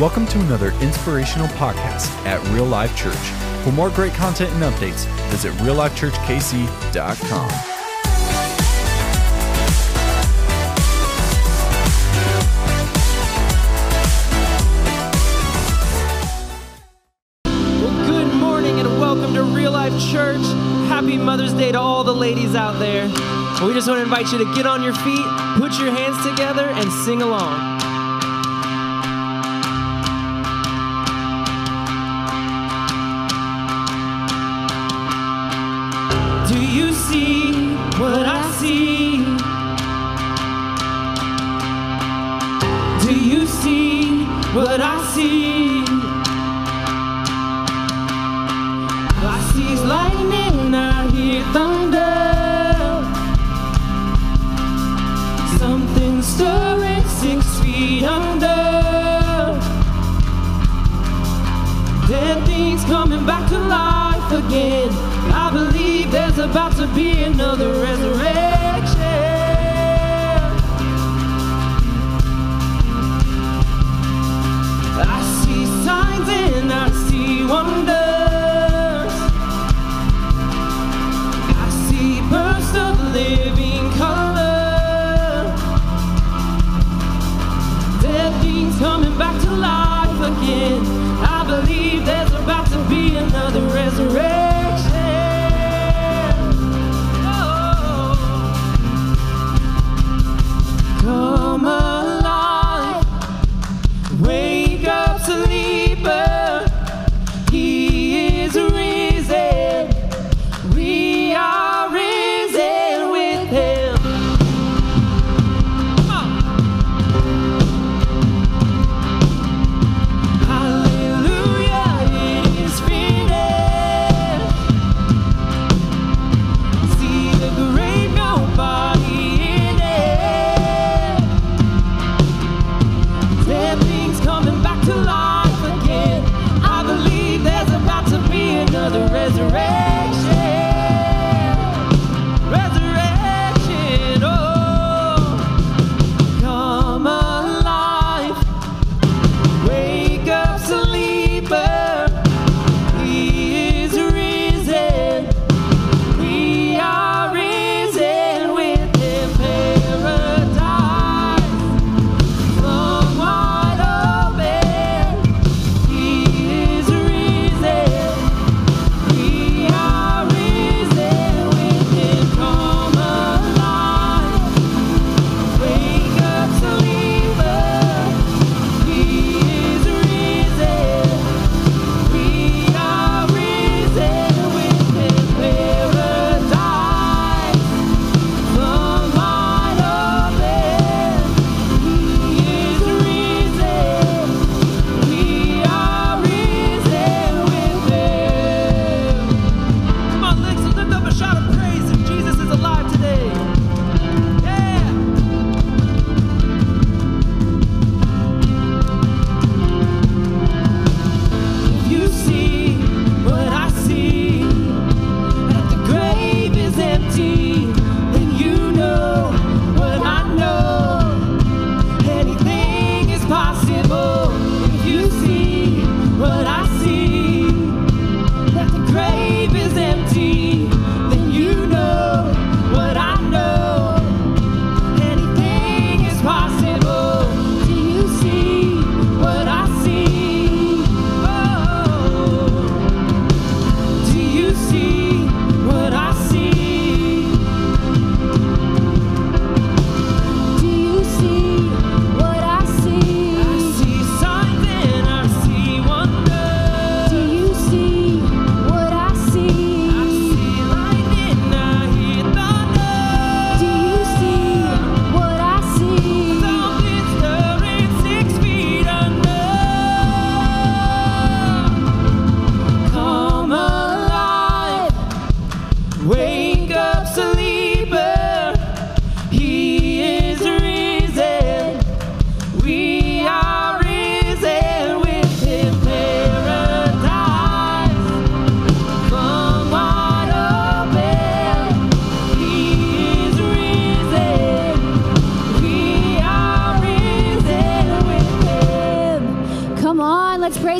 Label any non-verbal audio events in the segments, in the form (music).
Welcome to another inspirational podcast at Real Life Church. For more great content and updates, visit reallifechurchkc.com. Well, good morning and welcome to Real Life Church. Happy Mother's Day to all the ladies out there. We just want to invite you to get on your feet, put your hands together, and sing along.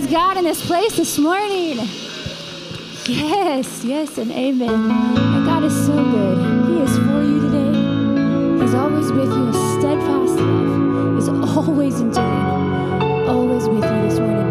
Praise God in this place this morning. Yes, yes, and amen. And God is so good. He is for you today. He's always with you. His steadfast love is always enduring, always with you this morning.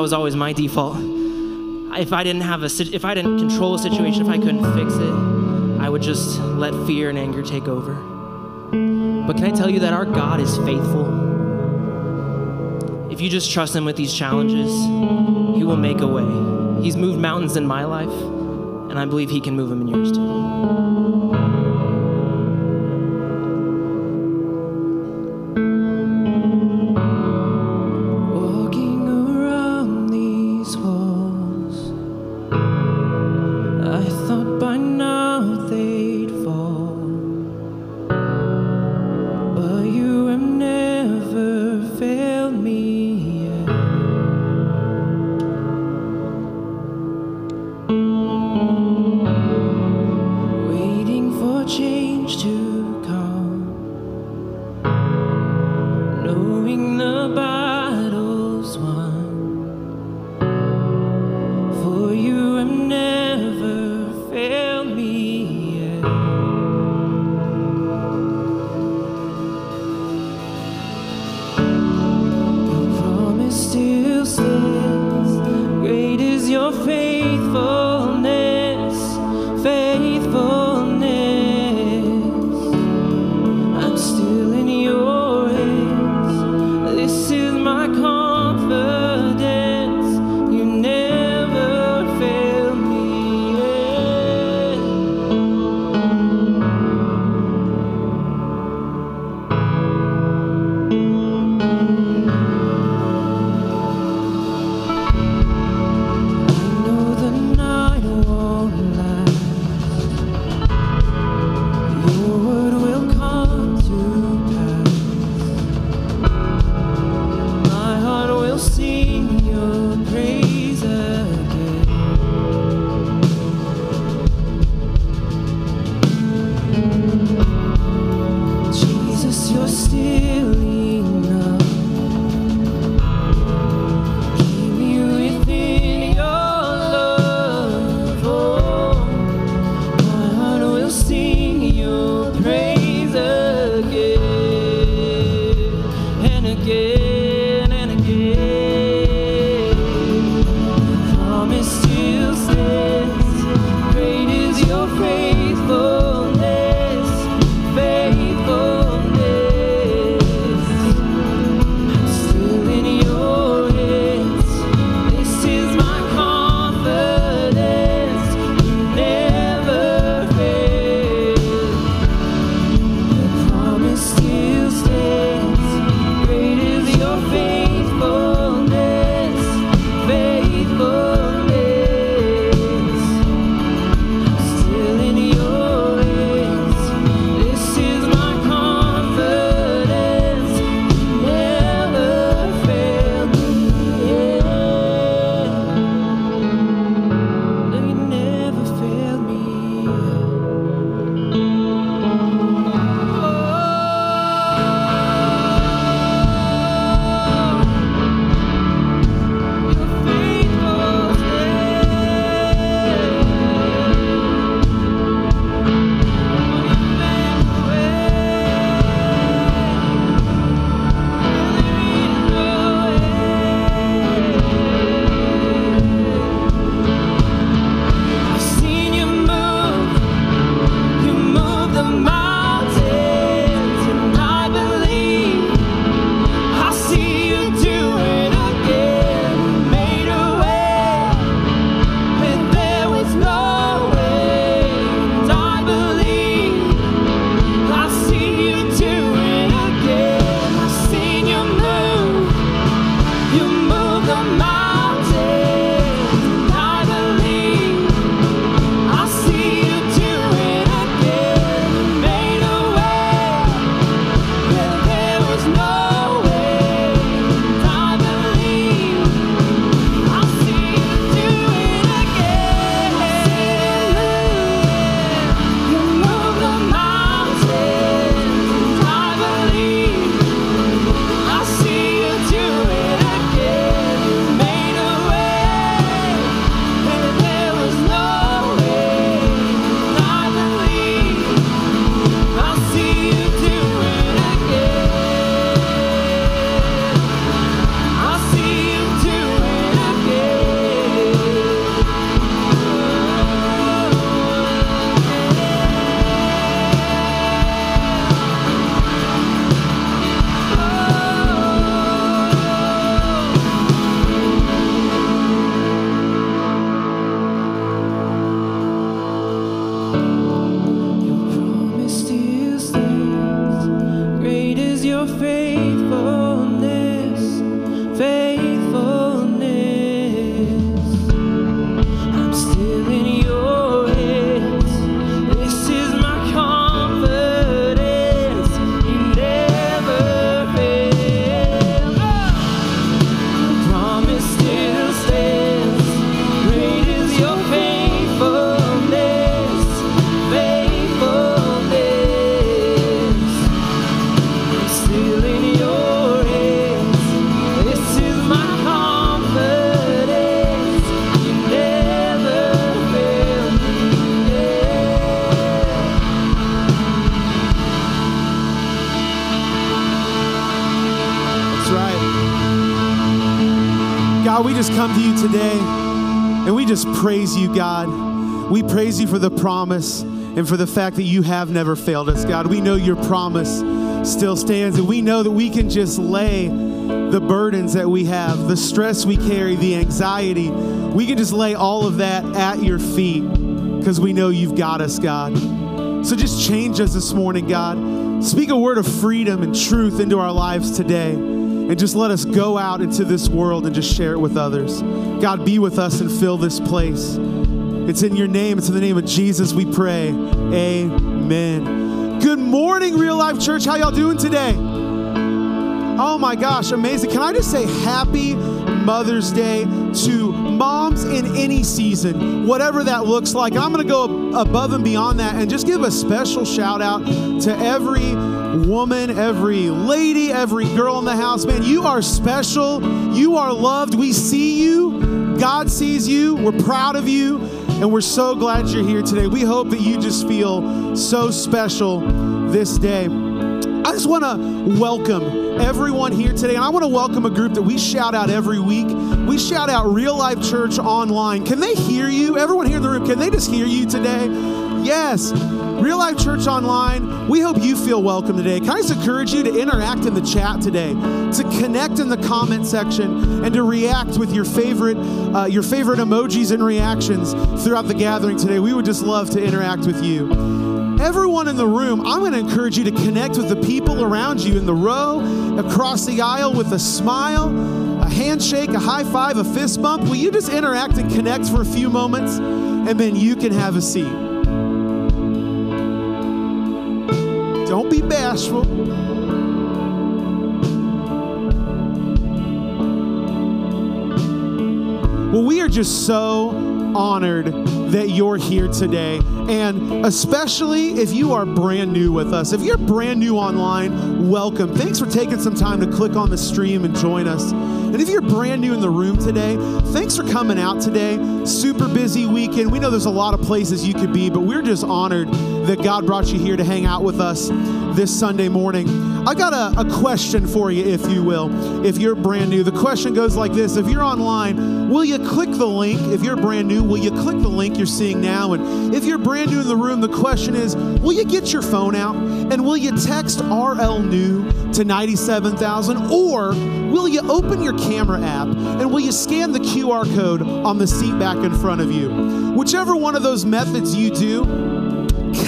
that was always my default. If I didn't have a, if I didn't control a situation, if I couldn't fix it, I would just let fear and anger take over. But can I tell you that our God is faithful? If you just trust Him with these challenges, He will make a way. He's moved mountains in my life, and I believe He can move them in yours too. Praise you, God. We praise you for the promise and for the fact that you have never failed us, God. We know your promise still stands, and we know that we can just lay the burdens that we have, the stress we carry, the anxiety. We can just lay all of that at your feet because we know you've got us, God. So just change us this morning, God. Speak a word of freedom and truth into our lives today. And just let us go out into this world and just share it with others. God, be with us and fill this place. It's in your name, it's in the name of Jesus we pray. Amen. Good morning, Real Life Church. How y'all doing today? Oh my gosh, amazing. Can I just say happy Mother's Day to moms in any season, whatever that looks like. I'm going to go above and beyond that and just give a special shout out to every woman, every lady, every girl in the house. Man, you are special. You are loved. We see you. God sees you. We're proud of you. And we're so glad you're here today. We hope that you just feel so special this day. I just want to welcome everyone here today, and I want to welcome a group that we shout out every week. We shout out Real Life Church Online. Can they hear you? Everyone here in the room, can they just hear you today? Yes. Real Life Church Online, we hope you feel welcome today. Can I just encourage you to interact in the chat today, to connect in the comment section, and to react with your favorite, uh, your favorite emojis and reactions throughout the gathering today. We would just love to interact with you everyone in the room, I'm going to encourage you to connect with the people around you in the row, across the aisle with a smile, a handshake, a high five, a fist bump. Will you just interact and connect for a few moments? And then you can have a seat. Don't be bashful. Well, we are just so honored that you're here today. And especially if you are brand new with us. If you're brand new online, welcome. Thanks for taking some time to click on the stream and join us. And if you're brand new in the room today, thanks for coming out today. Super busy weekend. We know there's a lot of places you could be, but we're just honored that God brought you here to hang out with us this Sunday morning. I got a, a question for you, if you will, if you're brand new. The question goes like this If you're online, will you click the link? If you're brand new, will you click the link you're seeing now? And if you're brand new in the room, the question is, will you get your phone out and will you text RL New to 97,000? Or will you open your camera app and will you scan the QR code on the seat back in front of you? Whichever one of those methods you do,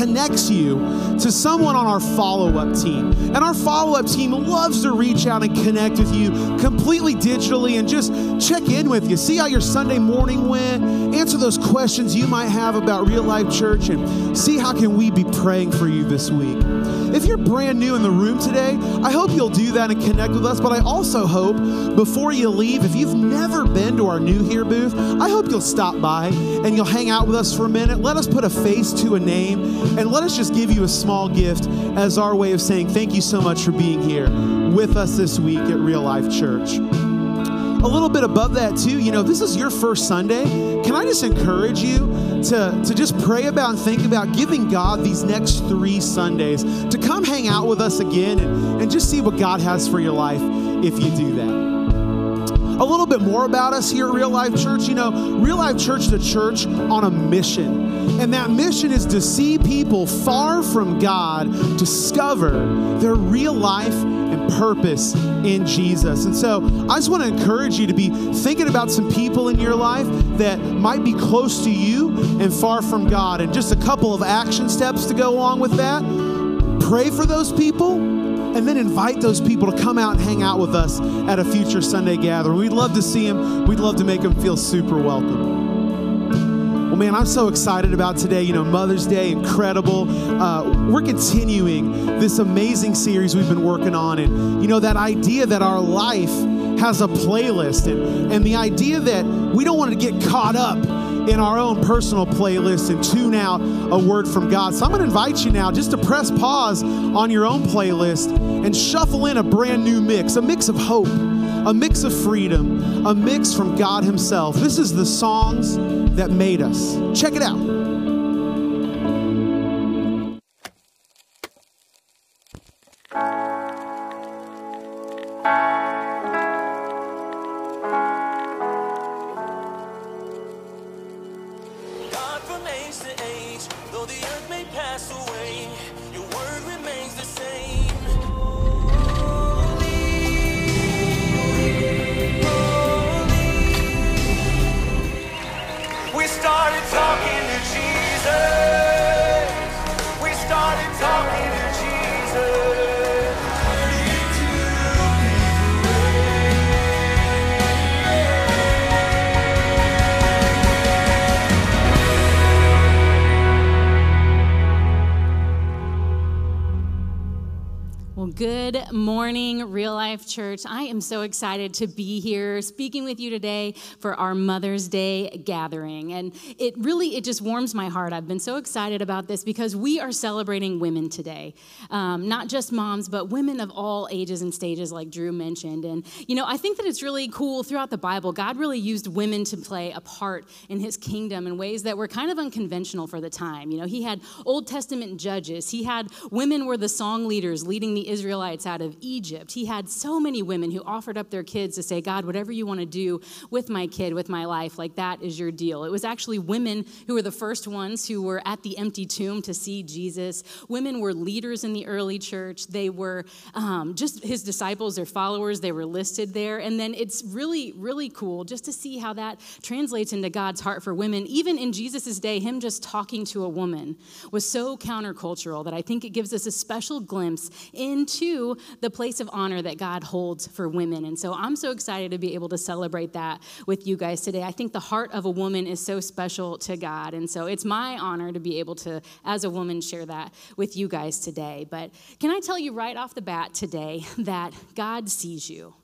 connects you to someone on our follow up team. And our follow up team loves to reach out and connect with you completely digitally and just check in with you, see how your Sunday morning went, answer those questions you might have about real life church, and see how can we be praying for you this week. If you're brand new in the room today, I hope you'll do that and connect with us. But I also hope before you leave, if you've never been to our new here booth, I hope you'll stop by and you'll hang out with us for a minute. Let us put a face to a name and let us just give you a small gift as our way of saying thank you so much for being here with us this week at Real Life Church. A little bit above that too you know this is your first sunday. Can i just encourage you to, to just pray about and think about giving god these next three sundays to come hang out with us again and, and just see what god has for your life if you do that a little bit more about us here at Real Life Church. You know, Real Life Church a church on a mission. And that mission is to see people far from God discover their real life and purpose in Jesus. And so I just want to encourage you to be thinking about some people in your life that might be close to you and far from God. And just a couple of action steps to go along with that. Pray for those people and then invite those people to come out and hang out with us at a future Sunday gathering. We'd love to see them. We'd love to make them feel super welcome. Well, man, I'm so excited about today. You know, Mother's Day, incredible. Uh, we're continuing this amazing series we've been working on. And, you know, that idea that our life has a playlist and, and the idea that we don't want to get caught up in our own personal playlist and tune out a word from God. So I'm going to invite you now just to press pause on your own playlist and shuffle in a brand new mix, a mix of hope, a mix of freedom, a mix from God Himself. This is the songs that made us. Check it out. Church. Am so excited to be here speaking with you today for our Mother's Day gathering. And it really, it just warms my heart. I've been so excited about this because we are celebrating women today. Um, not just moms, but women of all ages and stages, like Drew mentioned. And, you know, I think that it's really cool throughout the Bible, God really used women to play a part in his kingdom in ways that were kind of unconventional for the time. You know, he had Old Testament judges, he had women were the song leaders leading the Israelites out of Egypt. He had so many women who offered up their kids to say, God, whatever you want to do with my kid, with my life, like that is your deal. It was actually women who were the first ones who were at the empty tomb to see Jesus. Women were leaders in the early church. They were um, just his disciples, their followers, they were listed there. And then it's really, really cool just to see how that translates into God's heart for women. Even in Jesus' day, him just talking to a woman was so countercultural that I think it gives us a special glimpse into the place of honor that God holds for women. And so I'm so excited to be able to celebrate that with you guys today. I think the heart of a woman is so special to God. And so it's my honor to be able to, as a woman, share that with you guys today. But can I tell you right off the bat today (laughs) that God sees you?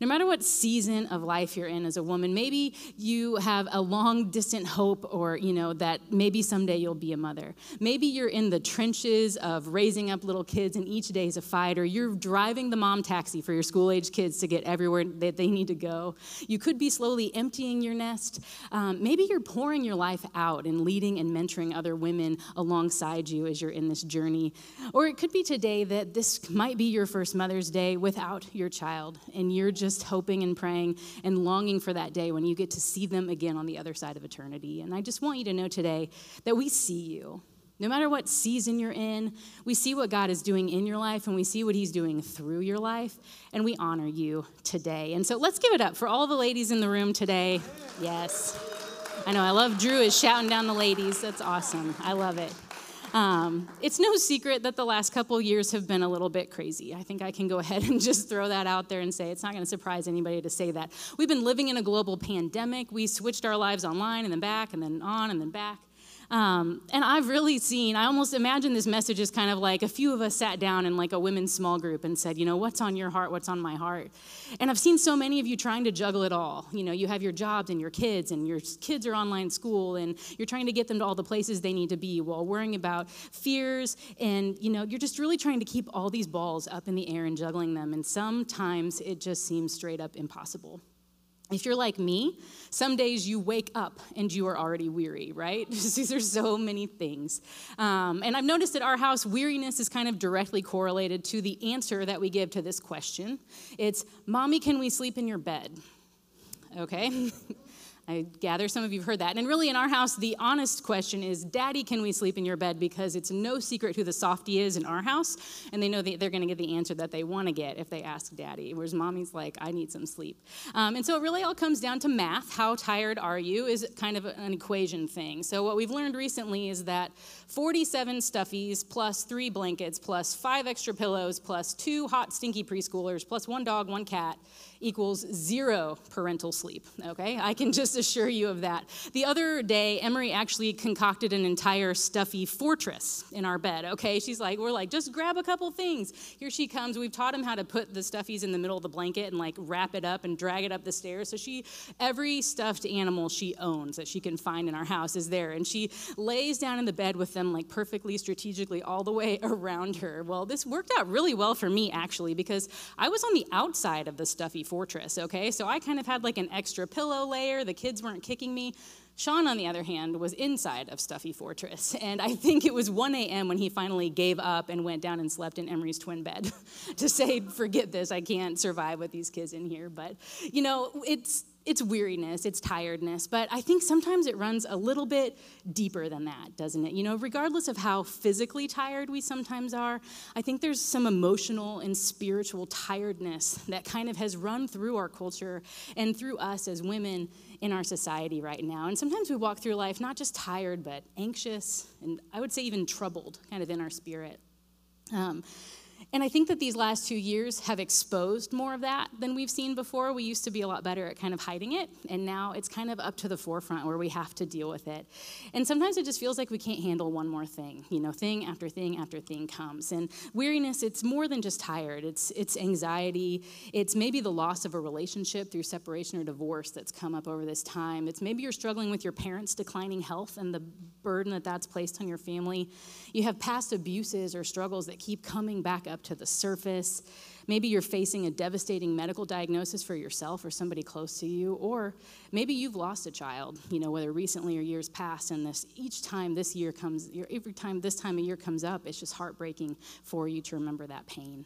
No matter what season of life you're in as a woman, maybe you have a long distant hope or, you know, that maybe someday you'll be a mother. Maybe you're in the trenches of raising up little kids and each day is a fight, or you're driving the mom taxi for your school age kids to get everywhere that they need to go. You could be slowly emptying your nest. Um, maybe you're pouring your life out and leading and mentoring other women alongside you as you're in this journey. Or it could be today that this might be your first Mother's Day without your child, and you're just hoping and praying and longing for that day when you get to see them again on the other side of eternity. And I just want you to know today that we see you. No matter what season you're in, we see what God is doing in your life and we see what He's doing through your life, and we honor you today. And so let's give it up for all the ladies in the room today. Yes. I know, I love Drew is shouting down the ladies. That's awesome. I love it. Um, it's no secret that the last couple years have been a little bit crazy. I think I can go (laughs) ahead and just throw that out there and say it's not going to surprise anybody to say that. We've been living in a global pandemic. We switched our lives online and then back and then on and then back. Um, and I've really seen, I almost imagine this message is kind of like a few of us sat down in like a women's small group and said, you know, what's on your heart? What's on my heart? And I've seen so many of you trying to juggle it all. You know, you have your jobs and your kids, and your kids are online school, and you're trying to get them to all the places they need to be while worrying about fears. And, you know, you're just really trying to keep all these balls up in the air and juggling them. And sometimes it just seems straight up impossible. If you're like me, some days you wake up and you are already weary, right? (laughs) These are so many things. Um, and I've noticed at our house, weariness is kind of directly correlated to the answer that we give to this question. It's, Mommy, can we sleep in your bed? Okay. (laughs) I gather some of you have heard that. And really, in our house, the honest question is Daddy, can we sleep in your bed? Because it's no secret who the softy is in our house, and they know that they're going to get the answer that they want to get if they ask Daddy. Whereas Mommy's like, I need some sleep. Um, and so it really all comes down to math. How tired are you is kind of an equation thing. So what we've learned recently is that 47 stuffies plus three blankets plus five extra pillows plus two hot, stinky preschoolers plus one dog, one cat equals zero parental sleep. Okay, I can just assure you of that. The other day, Emery actually concocted an entire stuffy fortress in our bed. Okay, she's like, we're like, just grab a couple things. Here she comes. We've taught him how to put the stuffies in the middle of the blanket and like wrap it up and drag it up the stairs. So she, every stuffed animal she owns that she can find in our house is there, and she lays down in the bed with them like perfectly strategically all the way (laughs) around her. Well, this worked out really well for me actually because I was on the outside of the stuffy fortress, okay? So I kind of had like an extra pillow layer. The kids weren't kicking me. Sean, on the other hand, was inside of Stuffy Fortress. (laughs) And I think it was 1 a.m. when he finally gave up and went down and slept in Emery's twin bed (laughs) to say, forget this, I can't survive with these kids in here. But, you know, it's it's weariness, it's tiredness, but I think sometimes it runs a little bit deeper than that, doesn't it? You know, regardless of how physically tired we sometimes are, I think there's some emotional and spiritual tiredness that kind of has run through our culture and through us as women in our society right now. And sometimes we walk through life not just tired, but anxious, and I would say even troubled, kind of in our spirit. Um, and I think that these last two years have exposed more of that than we've seen before. We used to be a lot better at kind of hiding it, and now it's kind of up to the forefront where we have to deal with it. And sometimes it just feels like we can't handle one more thing. You know, thing after thing after thing comes. And weariness, it's more than just tired. It's it's anxiety. It's maybe the loss of a relationship through separation or divorce that's come up over this time. It's maybe you're struggling with your parents' declining health and the burden that that's placed on your family. You have past abuses or struggles that keep coming back up to the surface. Maybe you're facing a devastating medical diagnosis for yourself or somebody close to you, or maybe you've lost a child, you know, whether recently or years past, and this each time this year comes, every time this time of year comes up, it's just heartbreaking for you to remember that pain.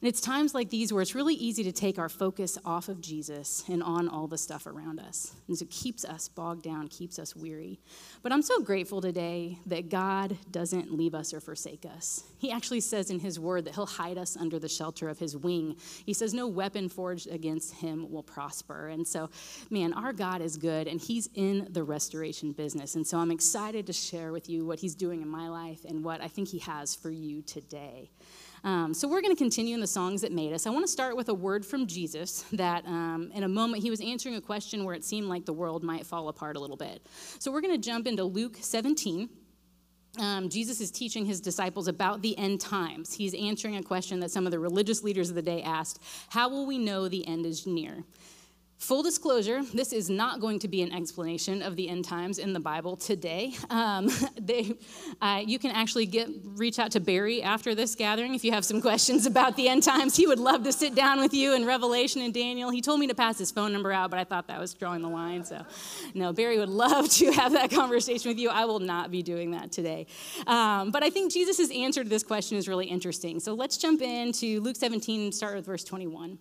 And it's times like these where it's really easy to take our focus off of Jesus and on all the stuff around us. And so it keeps us bogged down, keeps us weary. But I'm so grateful today that God doesn't leave us or forsake us. He actually says in His word that He'll hide us under the shelter of His wing. He says, No weapon forged against Him will prosper. And so, man, our God is good and He's in the restoration business. And so I'm excited to share with you what He's doing in my life and what I think He has for you today. Um, so we're going to continue in the songs that made us. I want to start with a word from Jesus that um, in a moment he was answering a question where it seemed like the world might fall apart a little bit. So we're going to jump into Luke 17. Um, Jesus is teaching his disciples about the end times. He's answering a question that some of the religious leaders of the day asked How will we know the end is near? Full disclosure, this is not going to be an explanation of the end times in the Bible today. Um, (laughs) they, uh, you can actually get reach out to Barry after this gathering if you have some questions about the end times. He would love to sit down with you in Revelation and Daniel. He told me to pass his phone number out, but I thought that was drawing the line. So, no, Barry would love to (laughs) have that conversation with you. I will not be doing that today. Um, but I think Jesus' answer to this question is really interesting. So let's jump into Luke 17 and start with verse 21.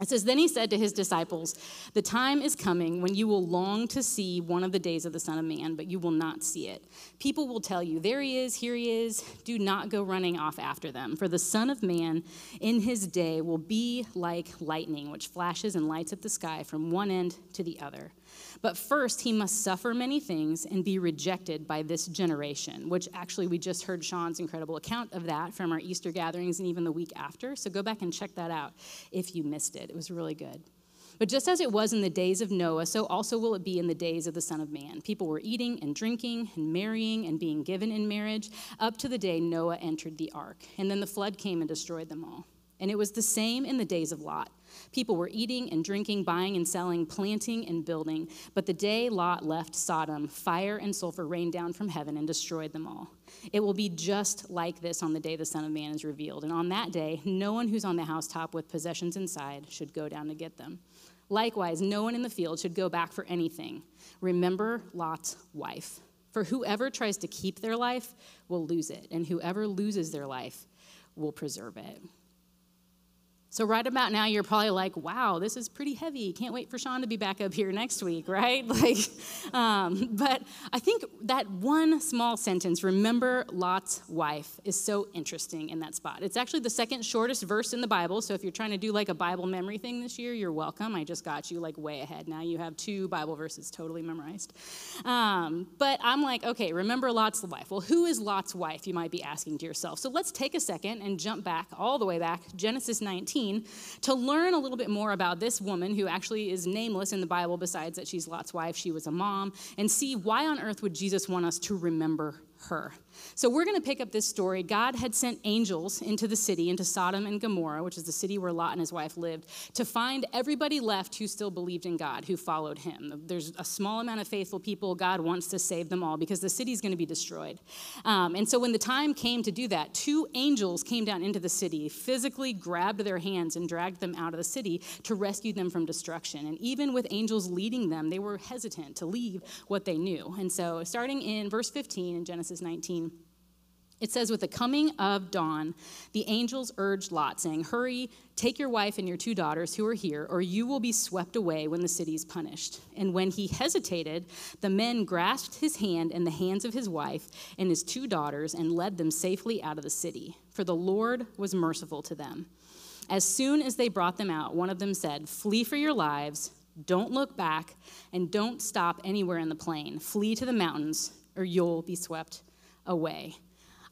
It says, Then he said to his disciples, The time is coming when you will long to see one of the days of the Son of Man, but you will not see it. People will tell you, There he is, here he is. Do not go running off after them. For the Son of Man in his day will be like lightning, which flashes and lights up the sky from one end to the other. But first, he must suffer many things and be rejected by this generation, which actually we just heard Sean's incredible account of that from our Easter gatherings and even the week after. So go back and check that out if you missed it. It was really good. But just as it was in the days of Noah, so also will it be in the days of the Son of Man. People were eating and drinking and marrying and being given in marriage up to the day Noah entered the ark. And then the flood came and destroyed them all. And it was the same in the days of Lot. People were eating and drinking, buying and selling, planting and building. But the day Lot left Sodom, fire and sulfur rained down from heaven and destroyed them all. It will be just like this on the day the Son of Man is revealed. And on that day, no one who's on the housetop with possessions inside should go down to get them. Likewise, no one in the field should go back for anything. Remember Lot's wife. For whoever tries to keep their life will lose it, and whoever loses their life will preserve it. So, right about now, you're probably like, wow, this is pretty heavy. Can't wait for Sean to be back up here next week, (laughs) right? (laughs) Like, um, but I think that one small sentence, remember Lot's wife, is so interesting in that spot. It's actually the second shortest verse in the Bible. So, if you're trying to do like a Bible memory thing this year, you're welcome. I just got you like way ahead. Now you have two Bible verses totally memorized. Um, but I'm like, okay, remember Lot's wife. Well, who is Lot's wife? You might be asking to yourself. So, let's take a second and jump back all the way back, Genesis 19 to learn a little bit more about this woman who actually is nameless in the Bible, besides that she's Lot's wife, she was a mom, and see why on earth would Jesus want us to remember her. So we're going to pick up this story. God had sent angels into the city, into Sodom and Gomorrah, which is the city where Lot and his wife lived, to find everybody left who still believed in God, who followed him. There's a small amount of faithful people. God wants to save them all because the city's going to be destroyed. Um, and so when the time came to do that, two angels came down into the city, physically grabbed their hands and dragged them out of the city to rescue them from destruction. And even with angels leading them, they were hesitant to leave what they knew. And so starting in verse 15 in Genesis 19, It says, With the coming of dawn, the angels urged Lot, saying, Hurry, take your wife and your two daughters who are here, or you will be swept away when the city is punished. And when he hesitated, the men grasped his hand and the hands of his wife and his two daughters and led them safely out of the city, for the Lord was merciful to them. As soon as they brought them out, one of them said, Flee for your lives, don't look back, and don't stop anywhere in the plain. Flee to the mountains, or you'll be swept away.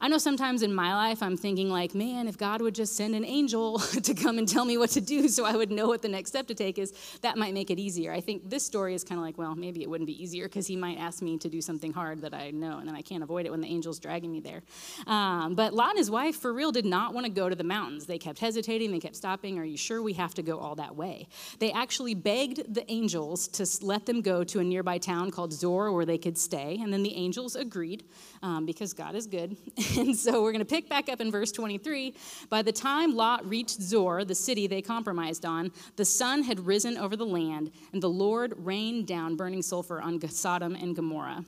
I know sometimes in my life I'm thinking, like, man, if God would just send an angel (laughs) to come and tell me what to do so I would know what the next step to take is, that might make it easier. I think this story is kind of like, well, maybe it wouldn't be easier because he might ask me to do something hard that I know and then I can't avoid it when the angel's dragging me there. Um, but Lot and his wife, for real, did not want to go to the mountains. They kept hesitating, they kept stopping. Are you sure we have to go all that way? They actually begged the angels to let them go to a nearby town called Zoar where they could stay, and then the angels agreed um, because God is good. (laughs) And so we're going to pick back up in verse 23. By the time Lot reached Zoar, the city they compromised on, the sun had risen over the land, and the Lord rained down burning sulfur on Sodom and Gomorrah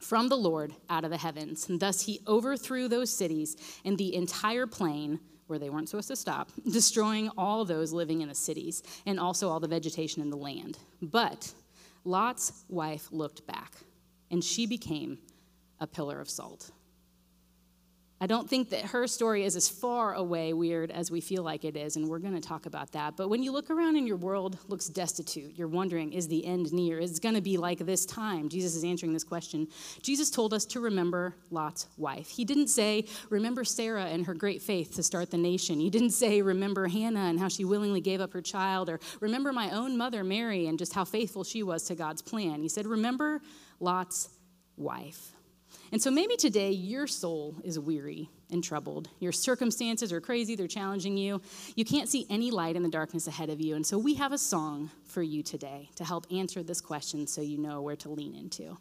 from the Lord out of the heavens. And thus he overthrew those cities and the entire plain where they weren't supposed to stop, (laughs) destroying all those living in the cities and also all the vegetation in the land. But Lot's wife looked back, and she became a pillar of salt. I don't think that her story is as far away weird as we feel like it is, and we're going to talk about that. But when you look around and your world looks destitute, you're wondering, is the end near? Is it going to be like this time? Jesus is answering this question. Jesus told us to remember Lot's wife. He didn't say, remember Sarah and her great faith to start the nation. He didn't say, remember Hannah and how she willingly gave up her child, or remember my own mother, Mary, and just how faithful she was to God's plan. He said, remember Lot's wife. And so maybe today your soul is weary and troubled. Your circumstances are crazy, they're challenging you. You can't see any light in the darkness ahead of you. And so we have a song for you today to help answer this question so you know where to lean into.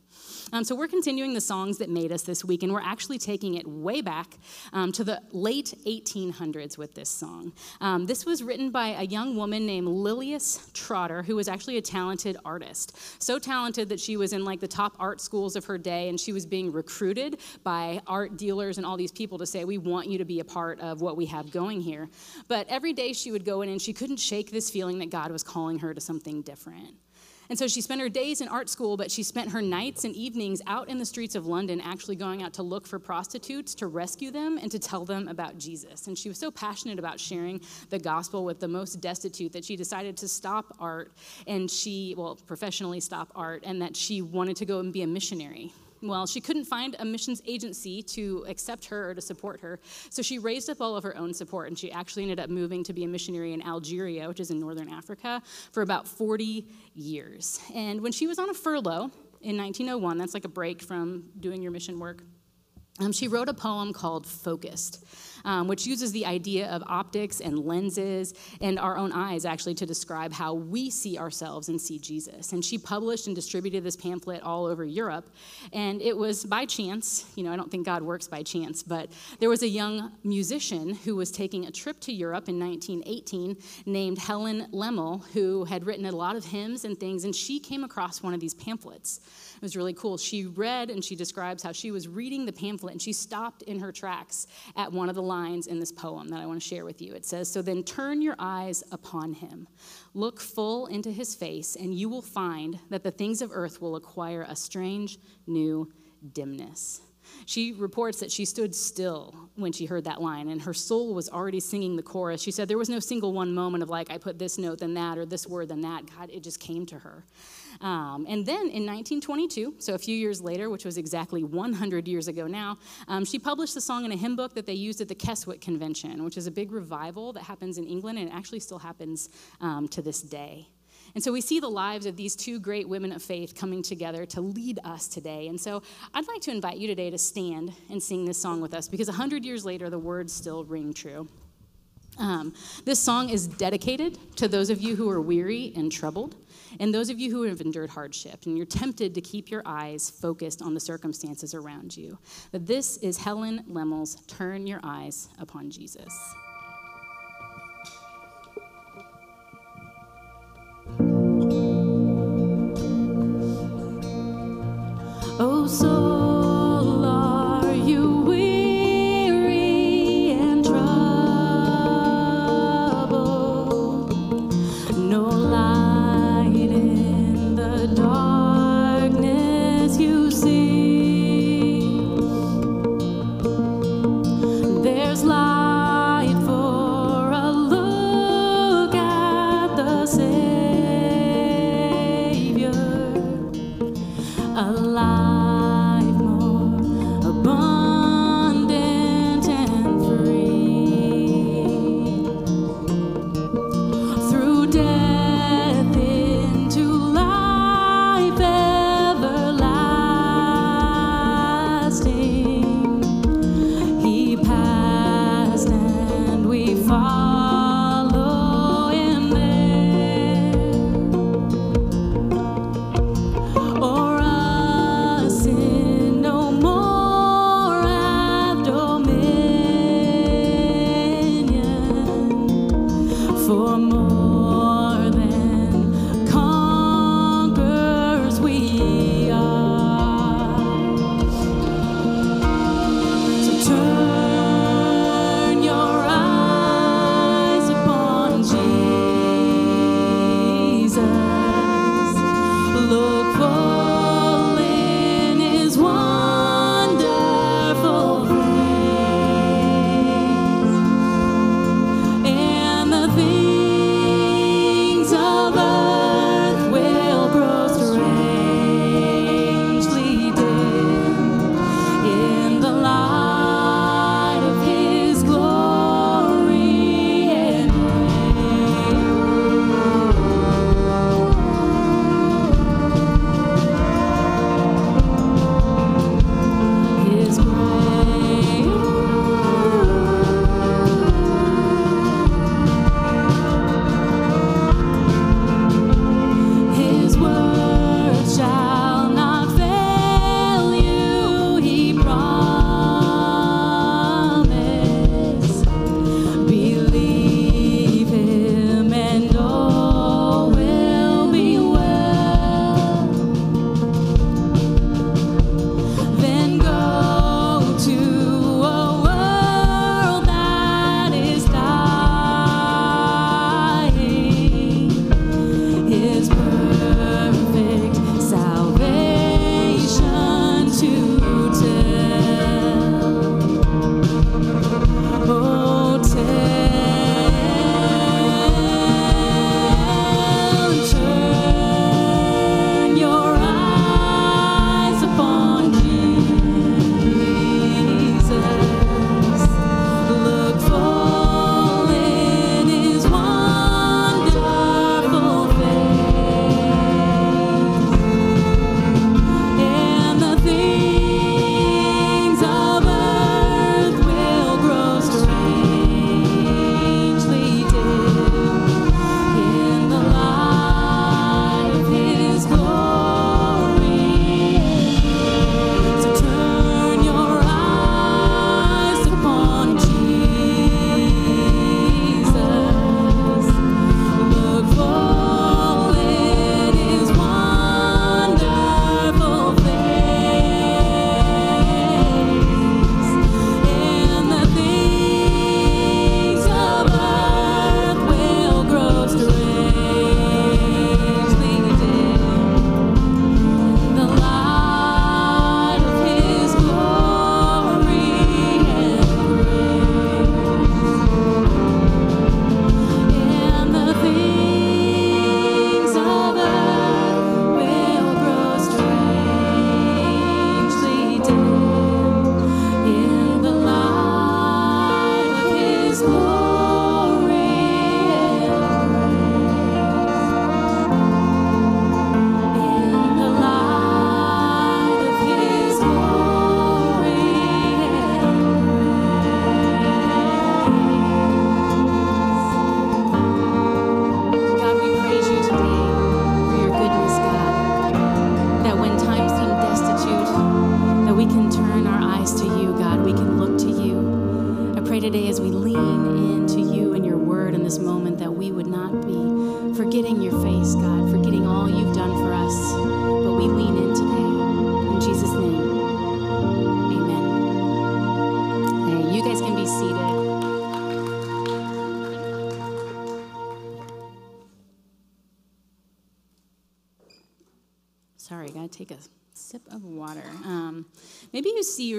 Um, so we're continuing the songs that made us this week, and we're actually taking it way back um, to the late 1800s with this song. Um, this was written by a young woman named Lilias Trotter, who was actually a talented artist. So talented that she was in like the top art schools of her day, and she was being recruited by art dealers and all these people to say, We want you to be a part of what we have going here. But every day she would go in and she couldn't shake this feeling that God was calling her to something different. And so she spent her days in art school, but she spent her nights and evenings out in the streets of London, actually going out to look for prostitutes, to rescue them, and to tell them about Jesus. And she was so passionate about sharing the gospel with the most destitute that she decided to stop art, and she, well, professionally stop art, and that she wanted to go and be a missionary. Well, she couldn't find a missions agency to accept her or to support her, so she raised up all of her own support, and she actually ended up moving to be a missionary in Algeria, which is in northern Africa, for about 40 years. And when she was on a furlough in 1901, that's like a break from doing your mission work, um, she wrote a poem called Focused, um, which uses the idea of optics and lenses and our own eyes actually to describe how we see ourselves and see Jesus. And she published and distributed this pamphlet all over Europe. And it was by chance, you know, I don't think God works by chance, but there was a young musician who was taking a trip to Europe in 1918 named Helen Lemmel, who had written a lot of hymns and things, and she came across one of these pamphlets. It was really cool. She read and she describes how she was reading the pamphlet and she stopped in her tracks at one of the lines in this poem that I want to share with you. It says, So then turn your eyes upon him, look full into his face, and you will find that the things of earth will acquire a strange new dimness. She reports that she stood still when she heard that line, and her soul was already singing the chorus. She said there was no single one moment of like, I put this note, then that, or this word, then that. God, it just came to her. Um, and then in 1922, so a few years later, which was exactly 100 years ago now, um, she published the song in a hymn book that they used at the Keswick Convention, which is a big revival that happens in England, and it actually still happens um, to this day. And so we see the lives of these two great women of faith coming together to lead us today. And so I'd like to invite you today to stand and sing this song with us because 100 years later, the words still ring true. Um, this song is dedicated to those of you who are weary and troubled, and those of you who have endured hardship, and you're tempted to keep your eyes focused on the circumstances around you. But this is Helen Lemmel's Turn Your Eyes Upon Jesus. Oh, soul,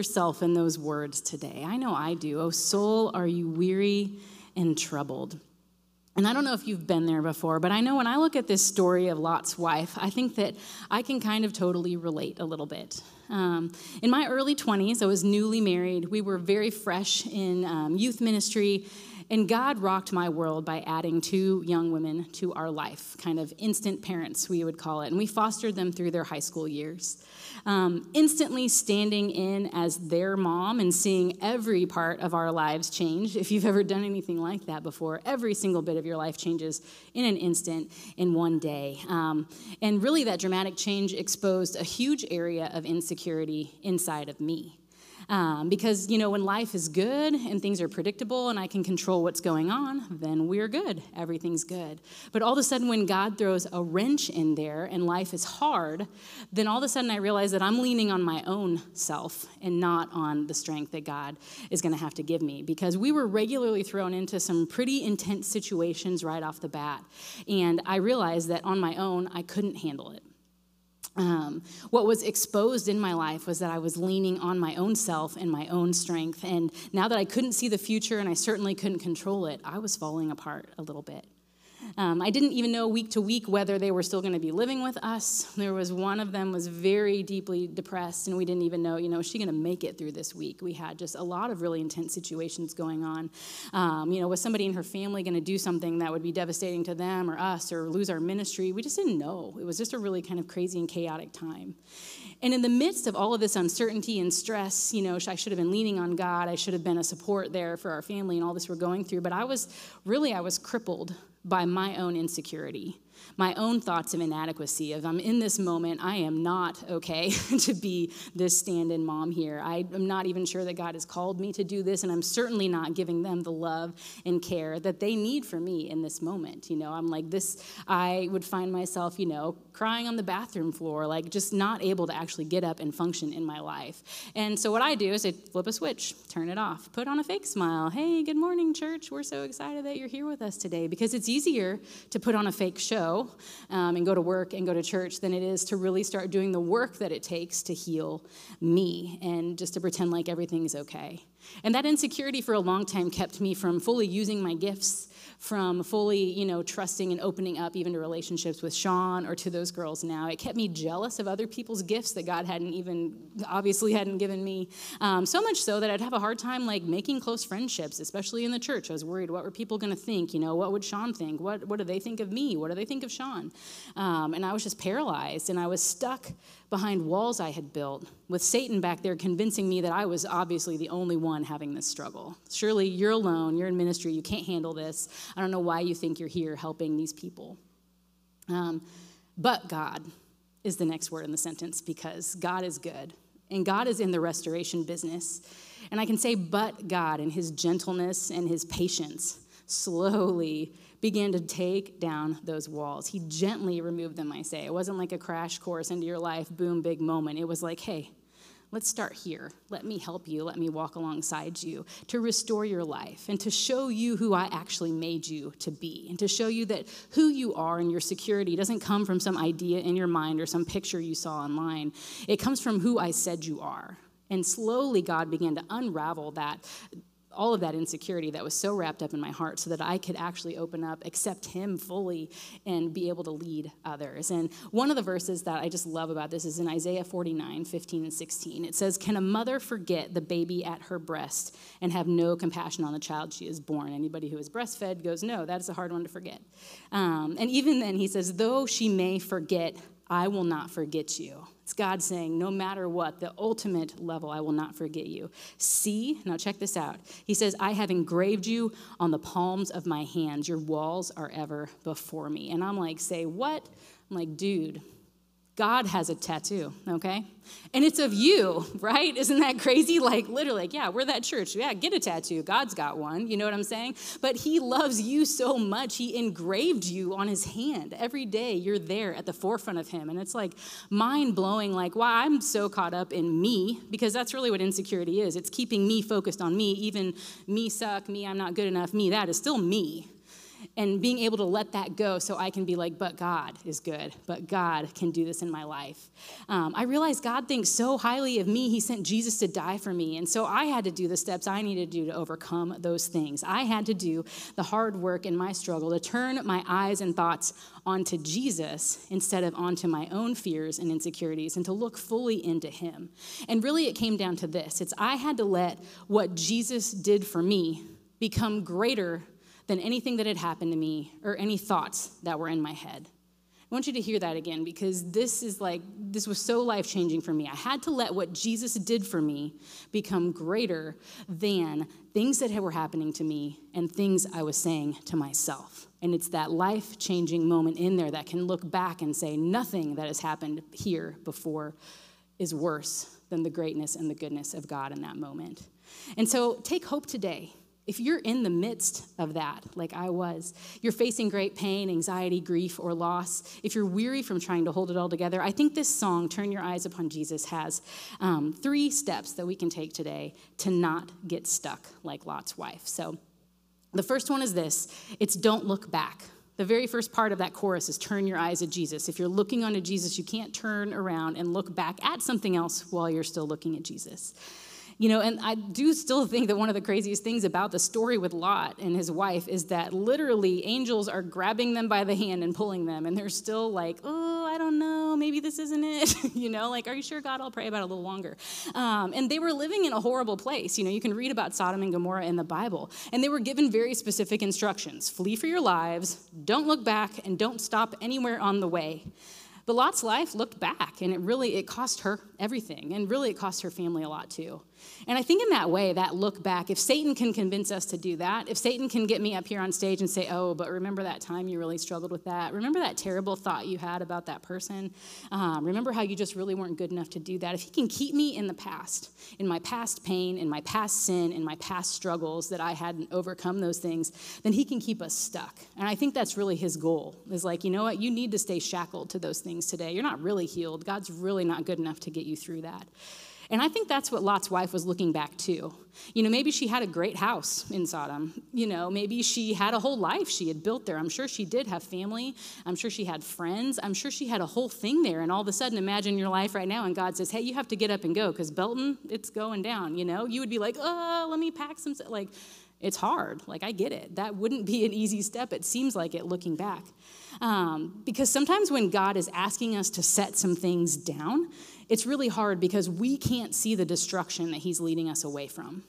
yourself in those words today. I know I do. Oh, soul, are you weary and troubled? And I don't know if you've been there before, but I know when I look at this story of Lot's wife, I think that I can kind of totally relate a little bit. Um, in my early 20s, I was newly married. We were very fresh in um, youth ministry, and God rocked my world by adding two young women to our life, kind of instant parents, we would call it. And we fostered them through their high school years. Um, instantly standing in as their mom and seeing every part of our lives change. If you've ever done anything like that before, every single bit of your life changes in an instant, in one day. Um, and really, that dramatic change exposed a huge area of insecurity inside of me. Um, because, you know, when life is good and things are predictable and I can control what's going on, then we're good. Everything's good. But all of a sudden, when God throws a wrench in there and life is hard, then all of a sudden I realize that I'm leaning on my own self and not on the strength that God is going to have to give me. Because we were regularly thrown into some pretty intense situations right off the bat. And I realized that on my own, I couldn't handle it. Um, what was exposed in my life was that I was leaning on my own self and my own strength. And now that I couldn't see the future and I certainly couldn't control it, I was falling apart a little bit. Um, I didn't even know week to week whether they were still going to be living with us. There was one of them was very deeply depressed, and we didn't even know, you know, is she going to make it through this week? We had just a lot of really intense situations going on. Um, you know, was somebody in her family going to do something that would be devastating to them or us or lose our ministry? We just didn't know. It was just a really kind of crazy and chaotic time. And in the midst of all of this uncertainty and stress, you know, I should have been leaning on God. I should have been a support there for our family and all this we're going through. But I was really, I was crippled by my own insecurity, my own thoughts of inadequacy of I'm in this moment, I am not okay (laughs) to be this stand-in mom here. I am not even sure that God has called me to do this, and I'm certainly not giving them the love and care that they need for me in this moment. You know, I'm like this, I would find myself, you know, crying on the bathroom floor, like just not able to actually get up and function in my life. And so what I do is I flip a switch, turn it off, put on a fake smile. Hey, good morning, church. We're so excited that you're here with us today because it's easier to put on a fake show um, and go to work and go to church than it is to really start doing the work that it takes to heal me and just to pretend like everything's okay. And that insecurity for a long time kept me from fully using my gifts from fully, you know, trusting and opening up even to relationships with Sean or to those girls now. It kept me jealous of other people's gifts that God hadn't even, obviously hadn't given me. Um, so much so that I'd have a hard time like making close friendships, especially in the church. I was worried, what were people going to think? You know, what would Sean think? What, what do they think of me? What do they think of Sean? Um, and I was just paralyzed and I was stuck behind walls I had built, with Satan back there convincing me that I was obviously the only one having this struggle. Surely you're alone, you're in ministry, you can't handle this. I don't know why you think you're here helping these people. Um, but God is the next word in the sentence because God is good and God is in the restoration business. And I can say, but God and his gentleness and his patience slowly began to take down those walls. He gently removed them, I say. It wasn't like a crash course into your life, boom, big moment. It was like, hey, let's start here. Let me help you. Let me walk alongside you to restore your life and to show you who I actually made you to be and to show you that who you are and your security doesn't come from some idea in your mind or some picture you saw online. It comes from who I said you are. And slowly, God began to unravel that all of that insecurity that was so wrapped up in my heart so that I could actually open up, accept Him fully, and be able to lead others. And one of the verses that I just love about this is in Isaiah 49 15 and 16. It says, Can a mother forget the baby at her breast and have no compassion on the child she is born? Anybody who is breastfed goes, No, that's a hard one to forget. Um, and even then, he says, Though she may forget, I will not forget you. It's God saying, no matter what, the ultimate level, I will not forget you. See, now check this out. He says, I have engraved you on the palms of my hands. Your walls are ever before me. And I'm like, say, what? I'm like, dude, God has a tattoo, okay? And it's of you, (laughs) right? Isn't that crazy? Like, literally, like, yeah, we're that church. Yeah, get a tattoo. God's got one. You know what I'm saying? But He loves you so much. He engraved you on His hand. Every day you're there at the forefront of Him. And it's like mind blowing, like, wow, I'm so caught up in me, because that's really what insecurity is. It's keeping me focused on me, even me suck, me, I'm not good enough, me, that is still me and being able to let that go so I can be like, but God is good, but God can do this in my life. Um, I realized God thinks so highly of me, He sent Jesus to die for me. And so I had to do the steps I needed to do to overcome those things. I had to do the hard work in my struggle to turn my eyes and thoughts onto Jesus instead of onto my own fears and insecurities and to look fully into Him. And really, it came down to this it's I had to let what Jesus did for me become greater than anything that had happened to me or any thoughts that were in my head. I want you to hear that again because this is like, this was so life changing for me. I had to let what Jesus did for me become greater than things that were happening to me and things I was saying to myself. And it's that life changing moment in there that can look back and say, nothing that has happened here before is worse than the greatness and the goodness of God in that moment. And so take hope today. If you're in the midst of that, like I was, you're facing great pain, anxiety, grief, or loss, if you're weary from trying to hold it all together, I think this song, Turn Your Eyes Upon Jesus, has um, three steps that we can take today to not get stuck like Lot's wife. So the first one is this it's don't look back. The very first part of that chorus is turn your eyes at Jesus. If you're looking onto Jesus, you can't turn around and look back at something else while you're still looking at Jesus. You know, and I do still think that one of the craziest things about the story with Lot and his wife is that literally angels are grabbing them by the hand and pulling them, and they're still like, oh, I don't know, maybe this isn't it. (laughs) you know, like, are you sure, God? I'll pray about it a little longer. Um, and they were living in a horrible place. You know, you can read about Sodom and Gomorrah in the Bible, and they were given very specific instructions flee for your lives, don't look back, and don't stop anywhere on the way. But Lot's life looked back, and it really it cost her everything, and really it cost her family a lot too. And I think in that way, that look back, if Satan can convince us to do that, if Satan can get me up here on stage and say, "Oh, but remember that time you really struggled with that? Remember that terrible thought you had about that person? Um, remember how you just really weren't good enough to do that?" If he can keep me in the past, in my past pain, in my past sin, in my past struggles that I hadn't overcome those things, then he can keep us stuck. And I think that's really his goal. Is like, you know what? You need to stay shackled to those things today. You're not really healed. God's really not good enough to get you through that. And I think that's what Lot's wife was looking back to. You know, maybe she had a great house in Sodom. You know, maybe she had a whole life she had built there. I'm sure she did have family. I'm sure she had friends. I'm sure she had a whole thing there. And all of a sudden, imagine your life right now, and God says, hey, you have to get up and go because Belton, it's going down. You know, you would be like, oh, let me pack some. Like, it's hard. Like, I get it. That wouldn't be an easy step. It seems like it looking back. Um, because sometimes when God is asking us to set some things down, it's really hard because we can't see the destruction that He's leading us away from.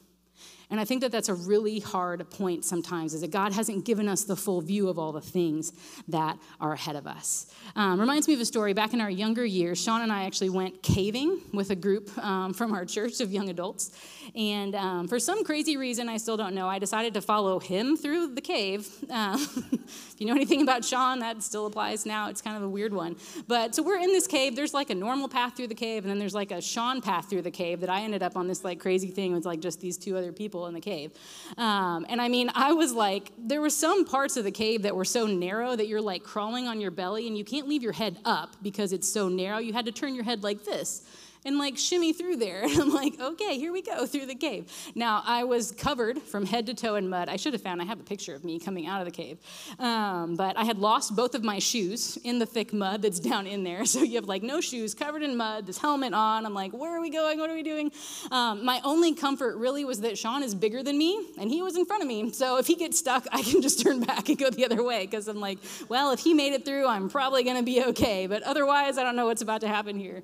And I think that that's a really hard point sometimes, is that God hasn't given us the full view of all the things that are ahead of us. Um, reminds me of a story back in our younger years. Sean and I actually went caving with a group um, from our church of young adults. And um, for some crazy reason, I still don't know, I decided to follow him through the cave. (laughs) If you know anything about Sean, that still applies now. It's kind of a weird one. But so we're in this cave. There's like a normal path through the cave, and then there's like a Sean path through the cave that I ended up on this like crazy thing with like just these two other people in the cave. Um, and I mean, I was like, there were some parts of the cave that were so narrow that you're like crawling on your belly and you can't leave your head up because it's so narrow. You had to turn your head like this and like shimmy through there. (laughs) And I'm like, okay, here we go through the cave. Now, I was covered from head to toe in mud. I should have found, I have a picture of me coming out of the cave. Um, but I had lost both of my shoes in the thick mud that's down in there. (laughs) So you have like no shoes, covered in mud, this helmet on. I'm like, where are we going? What are we doing? Um, my only comfort really was that Sean is bigger than me and he was in front of me. So if he gets stuck, I can (laughs) just turn back and go the other way because I'm like, well, if he made it through, I'm probably going to be okay. But otherwise, I don't know what's about to happen here.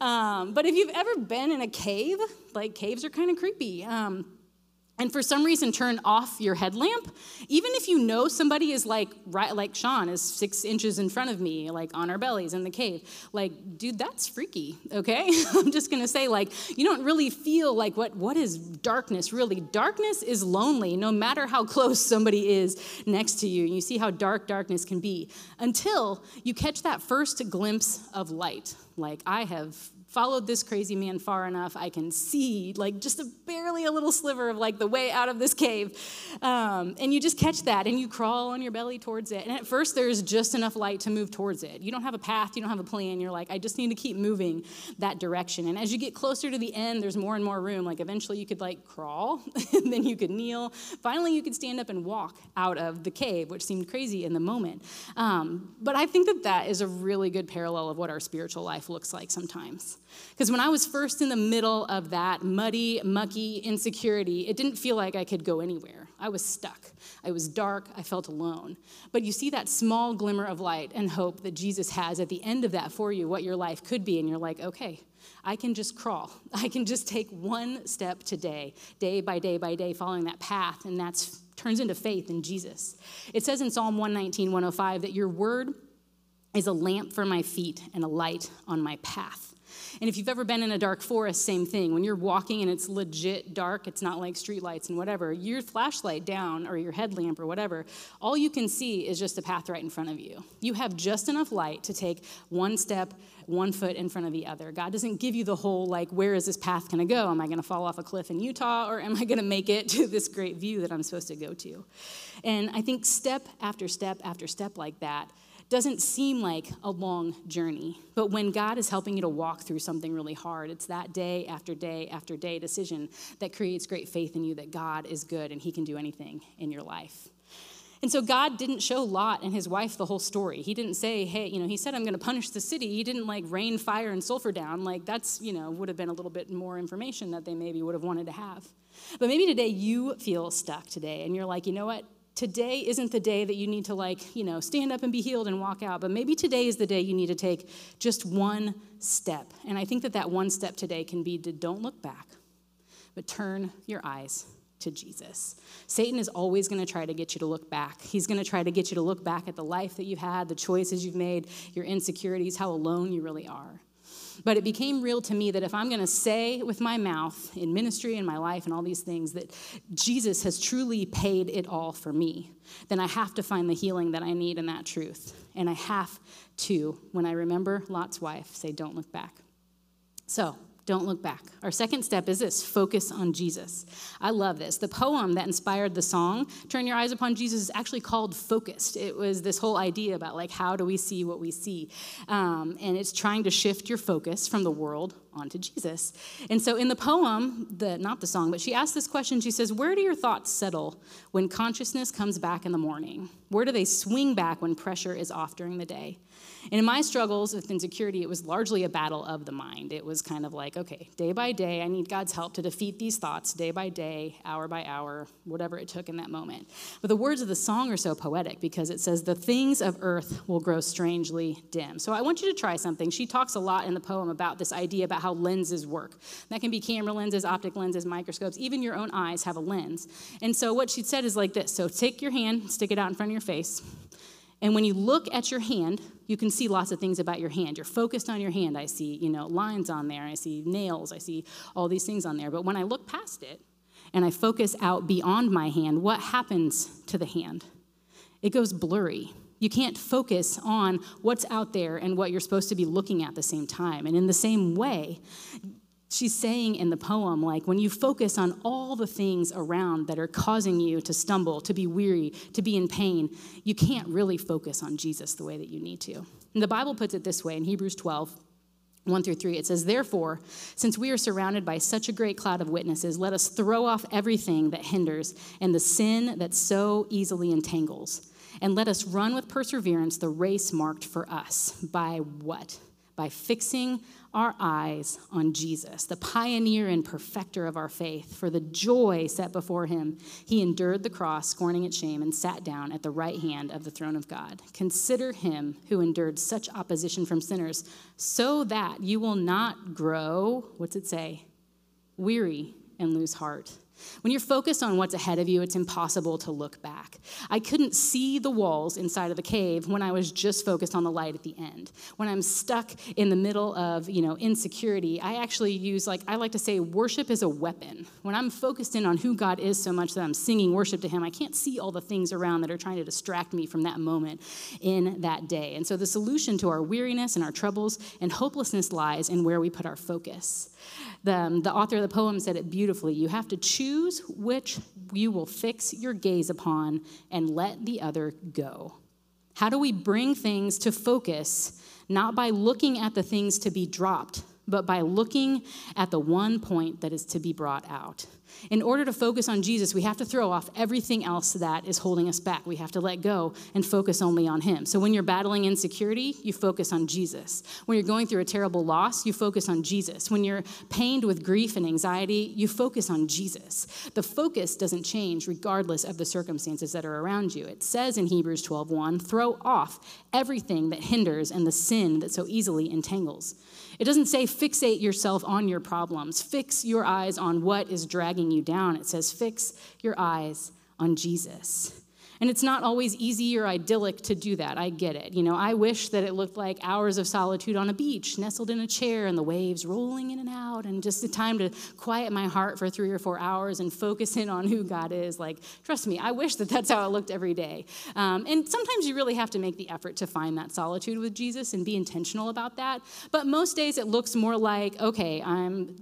Um, but if you've ever been in a cave, like caves are kind of creepy. Um, and for some reason turn off your headlamp, even if you know somebody is like right like Sean is six inches in front of me, like on our bellies in the cave, like, dude, that's freaky, okay? (laughs) I'm just gonna say, like, you don't really feel like what what is darkness really? Darkness is lonely, no matter how close somebody is next to you. You see how dark darkness can be until you catch that first glimpse of light. Like I have followed this crazy man far enough i can see like just a barely a little sliver of like the way out of this cave. Um, and you just catch that and you crawl on your belly towards it. And at first there's just enough light to move towards it. You don't have a path you don't have a plan. You're like i just need to keep moving that direction. And as you get closer to the end there's more and more room. Like eventually you could like crawl (laughs) and then you could kneel. Finally you could stand up and walk out of the cave which seemed crazy in the moment. Um, but i think that that is a really good parallel of what our spiritual life looks like sometimes because when I was first in the middle of that muddy, mucky insecurity, it didn't feel like I could go anywhere. I was stuck. I was dark. I felt alone. But you see that small glimmer of light and hope that Jesus has at the end of that for you, what your life could be. And you're like, okay, I can just crawl. (laughs) I can just take one step today, day by day by day, following that path. And that turns into faith in Jesus. It says in Psalm 119, 105 that your word is a lamp for my feet and a light on my path. And if you've ever been in a dark forest, same thing. When you're walking and it's legit dark, it's not like streetlights and whatever, your flashlight down or your headlamp or whatever, all you can see is just a path right in front of you. You have just enough light to take one step, one foot in front of the other. God doesn't give you the whole, like, where is this path going to go? Am I going to fall off a cliff in Utah or am I going to make it (laughs) to this great view that I'm supposed to go to? And I think step after step after step like that, doesn't seem like a long journey. But when God is helping you to walk through something really hard, it's that day after day after day decision that creates great faith in you that God is good and He can do anything in your life. And so God didn't show Lot and his wife the whole story. He didn't say, hey, you know, he said, I'm going to punish the city. He didn't like rain fire and sulfur down. Like that's, you know, would have been a little bit more information that they maybe would have wanted to have. But maybe today you feel stuck today and you're like, you know what? Today isn't the day that you need to like you know stand up and be healed and walk out but maybe today is the day you need to take just one step. And i think that that one step today can be to don't look back but turn your eyes to jesus. Satan is always going to try to get you to look back. He's going to try to get you to look back at the life that you've had the choices you've made your insecurities how alone you really are but it became real to me that if I'm going to say with my mouth in ministry and my life and all these things that Jesus has truly paid it all for me, then I have to find the healing that I need in that truth. And I have to, when I remember Lot's wife, say, don't look back. So, don't look back. Our second step is this focus on Jesus. I love this. The poem that inspired the song, Turn Your Eyes Upon Jesus, is actually called Focused. It was this whole idea about, like, how do we see what we see? Um, and it's trying to shift your focus from the world onto Jesus. And so in the poem, the, not the song, but she asks this question. She says, Where do your thoughts settle when consciousness comes back in the morning? Where do they swing back when pressure is off during the day? And in my struggles with insecurity, it was largely a battle of the mind. It was kind of like, okay, day by day, I need God's help to defeat these thoughts, day by day, hour by hour, whatever it took in that moment. But the words of the song are so poetic because it says, the things of earth will grow strangely dim. So I want you to try something. She talks a lot in the poem about this idea about how lenses work. That can be camera lenses, optic lenses, microscopes, even your own eyes have a lens. And so what she said is like this so take your hand, stick it out in front of your face. And when you look at your hand, you can see lots of things about your hand. You're focused on your hand. I see, you know, lines on there. I see nails. I see all these things on there. But when I look past it and I focus out beyond my hand, what happens to the hand? It goes blurry. You can't focus on what's out there and what you're supposed to be looking at at the same time. And in the same way, she's saying in the poem like when you focus on all the things around that are causing you to stumble to be weary to be in pain you can't really focus on jesus the way that you need to and the bible puts it this way in hebrews 12 1 through 3, it says, Therefore, since we are surrounded by such a great cloud of witnesses, let us throw off everything that hinders and the sin that so easily entangles. And let us run with perseverance the race marked for us. By what? By fixing our eyes on Jesus, the pioneer and perfecter of our faith. For the joy set before him, he endured the cross, scorning its shame, and sat down at the right hand of the throne of God. Consider him who endured such opposition from sinners, so that you will not grow, what's it say? Weary and lose heart. When you're focused on what's ahead of you, it's impossible to look back. I couldn't see the walls inside of the cave when I was just focused on the light at the end. When I'm stuck in the middle of, you know, insecurity, I actually use like I like to say worship is a weapon. When I'm focused in on who God is so much that I'm singing worship to him, I can't see all the things around that are trying to distract me from that moment in that day. And so the solution to our weariness and our troubles and hopelessness lies in where we put our focus. The, um, the author of the poem said it beautifully. You have to choose which you will fix your gaze upon and let the other go. How do we bring things to focus, not by looking at the things to be dropped, but by looking at the one point that is to be brought out? In order to focus on Jesus, we have to throw off everything else that is holding us back. We have to let go and focus only on Him. So when you're battling insecurity, you focus on Jesus. When you're going through a terrible loss, you focus on Jesus. When you're pained with grief and anxiety, you focus on Jesus. The focus doesn't change regardless of the circumstances that are around you. It says in Hebrews 12:1, "Throw off everything that hinders and the sin that so easily entangles." It doesn't say fixate yourself on your problems, fix your eyes on what is dragging you down. It says fix your eyes on Jesus. And it's not always easy or idyllic to do that. I get it. You know, I wish that it looked like hours of solitude on a beach, nestled in a chair and the waves rolling in and out, and just the time to quiet my heart for three or four hours and focus in on who God is. Like, trust me, I wish that that's how it looked every day. Um, and sometimes you really have to make the effort to find that solitude with Jesus and be intentional about that. But most days it looks more like, okay, I'm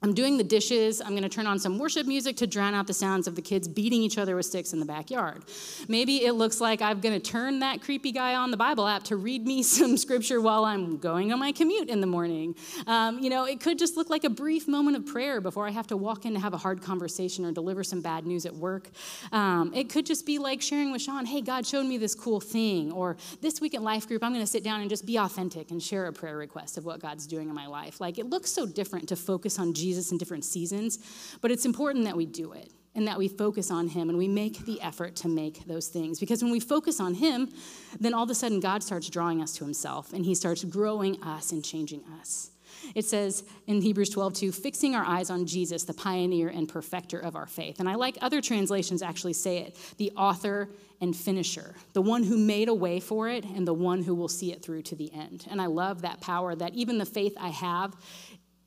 I'm doing the dishes. I'm going to turn on some worship music to drown out the sounds of the kids beating each other with sticks in the backyard. Maybe it looks like I'm going to turn that creepy guy on the Bible app to read me (laughs) some scripture while I'm going on my commute in the morning. Um, you know, it could just look like a brief moment of prayer before I have to walk in to have a hard conversation or deliver some bad news at work. Um, it could just be like sharing with Sean, hey, God showed me this cool thing. Or this week at Life Group, I'm going to sit down and just be authentic and share a prayer request of what God's doing in my life. Like, it looks so different to focus on Jesus Jesus in different seasons, but it's important that we do it and that we focus on Him and we make the effort to make those things. Because when we focus on Him, then all of a sudden God starts drawing us to Himself and He starts growing us and changing us. It says in Hebrews 12, 2, fixing our eyes on Jesus, the pioneer and perfecter of our faith. And I like other translations actually say it the author and finisher, the one who made a way for it and the one who will see it through to the end. And I love that power that even the faith I have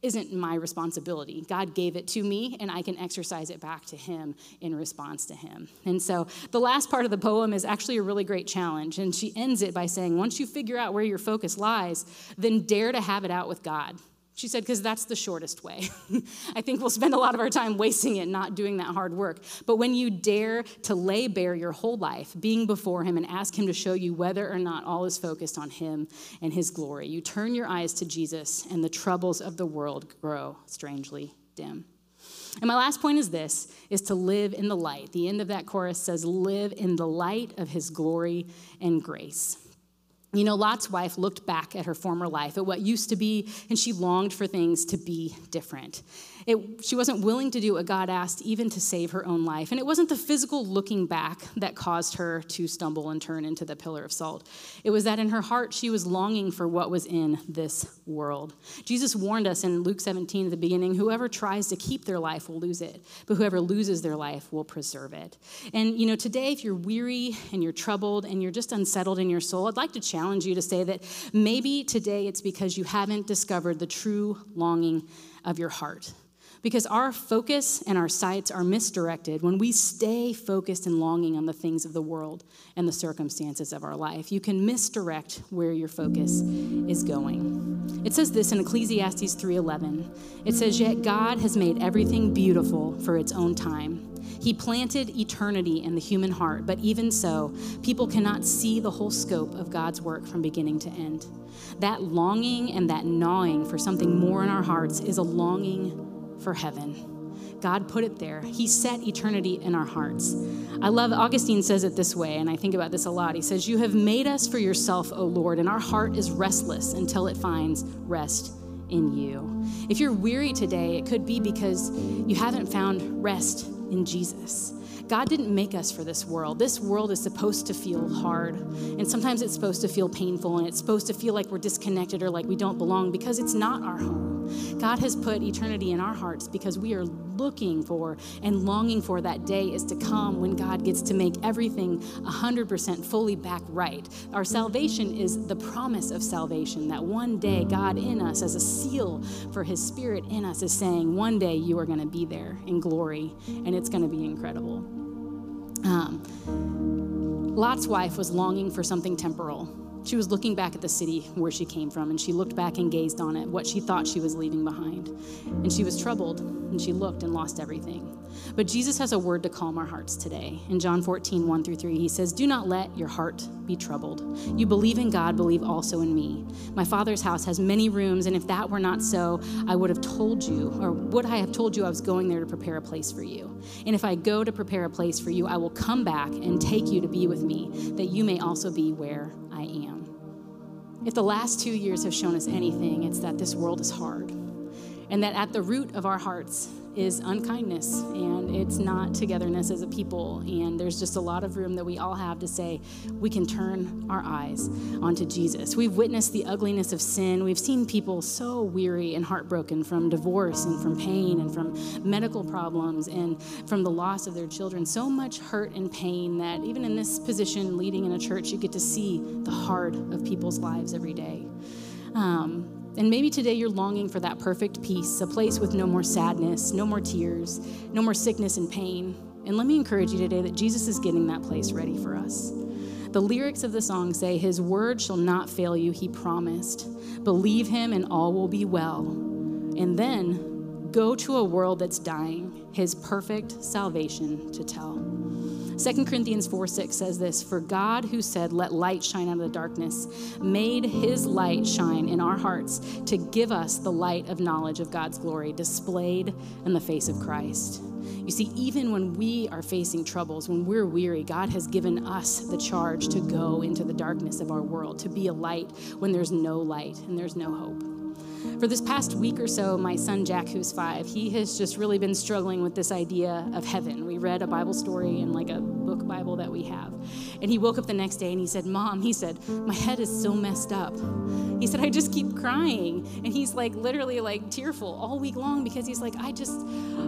isn't my responsibility. God gave it to me, and I can exercise it back to Him in response to Him. And so the last part of the poem is actually a really great challenge. And she ends it by saying, Once you figure out where your focus lies, then dare to have it out with God. She said, because that's the shortest way. (laughs) I think we'll spend a lot of our time wasting it, not doing that hard work. But when you dare to lay bare your whole life, being before Him, and ask Him to show you whether or not all is focused on Him and His glory, you turn your eyes to Jesus, and the troubles of the world grow strangely dim. And my last point is this is to live in the light. The end of that chorus says, live in the light of his glory and grace. You know, Lot's wife looked back at her former life, at what used to be, and she longed for things to be different. It, she wasn't willing to do what God asked, even to save her own life. And it wasn't the physical looking back that caused her to stumble and turn into the pillar of salt. It was that in her heart, she was longing for what was in this world. Jesus warned us in Luke 17 at the beginning whoever tries to keep their life will lose it, but whoever loses their life will preserve it. And, you know, today, if you're weary and you're troubled and you're just unsettled in your soul, I'd like to challenge you to say that maybe today it's because you haven't discovered the true longing of your heart because our focus and our sights are misdirected when we stay focused and longing on the things of the world and the circumstances of our life. You can misdirect where your focus is going. It says this in Ecclesiastes 3:11. It says, "Yet God has made everything beautiful for its own time." He planted eternity in the human heart, but even so, people cannot see the whole scope of God's work from beginning to end. That longing and that gnawing for something more in our hearts is a longing for heaven. God put it there. He set eternity in our hearts. I love, Augustine says it this way, and I think about this a lot. He says, You have made us for yourself, O Lord, and our heart is restless until it finds rest in you. If you're weary today, it could be because you haven't found rest in Jesus. God didn't make us for this world. This world is supposed to feel hard. And sometimes it's supposed to feel painful and it's supposed to feel like we're disconnected or like we don't belong because it's not our home. God has put eternity in our hearts because we are looking for and longing for that day is to come when God gets to make everything 100% fully back right. Our salvation is the promise of salvation that one day God in us, as a seal for his spirit in us, is saying, One day you are going to be there in glory and it's going to be incredible. Um, Lot's wife was longing for something temporal. She was looking back at the city where she came from, and she looked back and gazed on it, what she thought she was leaving behind. And she was troubled, and she looked and lost everything. But Jesus has a word to calm our hearts today. In John 14, 1 through 3, he says, Do not let your heart be troubled. You believe in God, believe also in me. My Father's house has many rooms, and if that were not so, I would have told you, or would I have told you I was going there to prepare a place for you? And if I go to prepare a place for you, I will come back and take you to be with me, that you may also be where I am. If the last two years have shown us anything, it's that this world is hard. And that at the root of our hearts is unkindness and it's not togetherness as a people. And there's just a lot of room that we all have to say we can turn our eyes onto Jesus. We've witnessed the ugliness of sin. We've seen people so weary and heartbroken from divorce and from pain and from medical problems and from the loss of their children. So much hurt and pain that even in this position, leading in a church, you get to see the heart of people's lives every day. Um, and maybe today you're longing for that perfect peace, a place with no more sadness, no more tears, no more sickness and pain. And let me encourage you today that Jesus is getting that place ready for us. The lyrics of the song say, His word shall not fail you, He promised. Believe Him, and all will be well. And then go to a world that's dying, His perfect salvation to tell. 2 Corinthians 4 6 says this For God, who said, Let light shine out of the darkness, made his light shine in our hearts to give us the light of knowledge of God's glory displayed in the face of Christ. You see, even when we are facing troubles, when we're weary, God has given us the charge to go into the darkness of our world, to be a light when there's no light and there's no hope. For this past week or so, my son Jack, who's five, he has just really been struggling with this idea of heaven. We read a Bible story in like a book Bible that we have. And he woke up the next day and he said, Mom, he said, my head is so messed up. He said, I just keep crying. And he's like literally like tearful all week long because he's like, I just,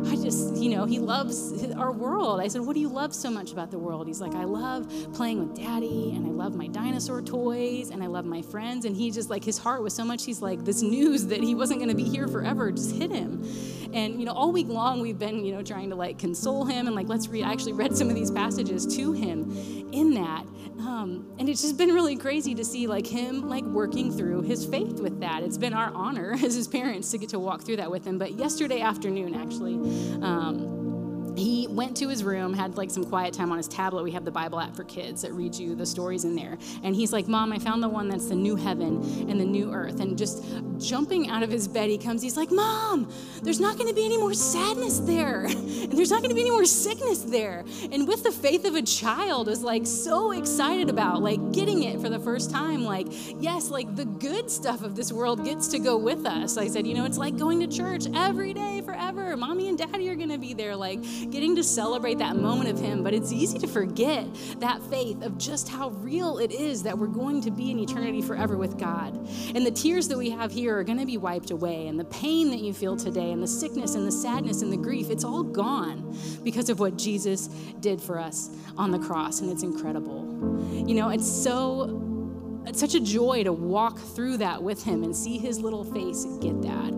I just, you know, he loves our world. I said, What do you love so much about the world? He's like, I love playing with daddy and I love my dinosaur toys and I love my friends. And he just like, his heart was so much, he's like, this news that he wasn't going to be here forever just hit him. And, you know, all week long we've been, you know, trying to like console him and like, let's read, I actually read some of these passages to him in that. Um, and it's just been really crazy to see like him like working through his faith with that. It's been our honor (laughs) as his parents to get to walk through that with him. But yesterday afternoon, actually, um, he went to his room, had like some quiet time on his tablet. We have the Bible app for kids that reads you the stories in there. And he's like, Mom, I found the one that's the new heaven and the new earth. And just jumping out of his bed, he comes, he's like, Mom, there's not going to be any more sadness there. And (laughs) there's not going to be any more sickness there. And with the faith of a child, is like so excited about like getting it for the first time. Like, yes, like the good stuff of this world gets to go with us. I said, you know, it's like going to church every day forever. Mommy and daddy are going to be there. Like, getting to celebrate that moment of Him. But it's easy to forget that faith of just how real it is that we're going to be in eternity forever with God. And the tears that we have here are going to be wiped away. And the pain that you feel today, and the sickness, and the sadness, and the grief, it's all gone because of what Jesus did for us on the cross. And it's incredible. You know, it's so it's such a joy to walk through that with him and see his little face get that.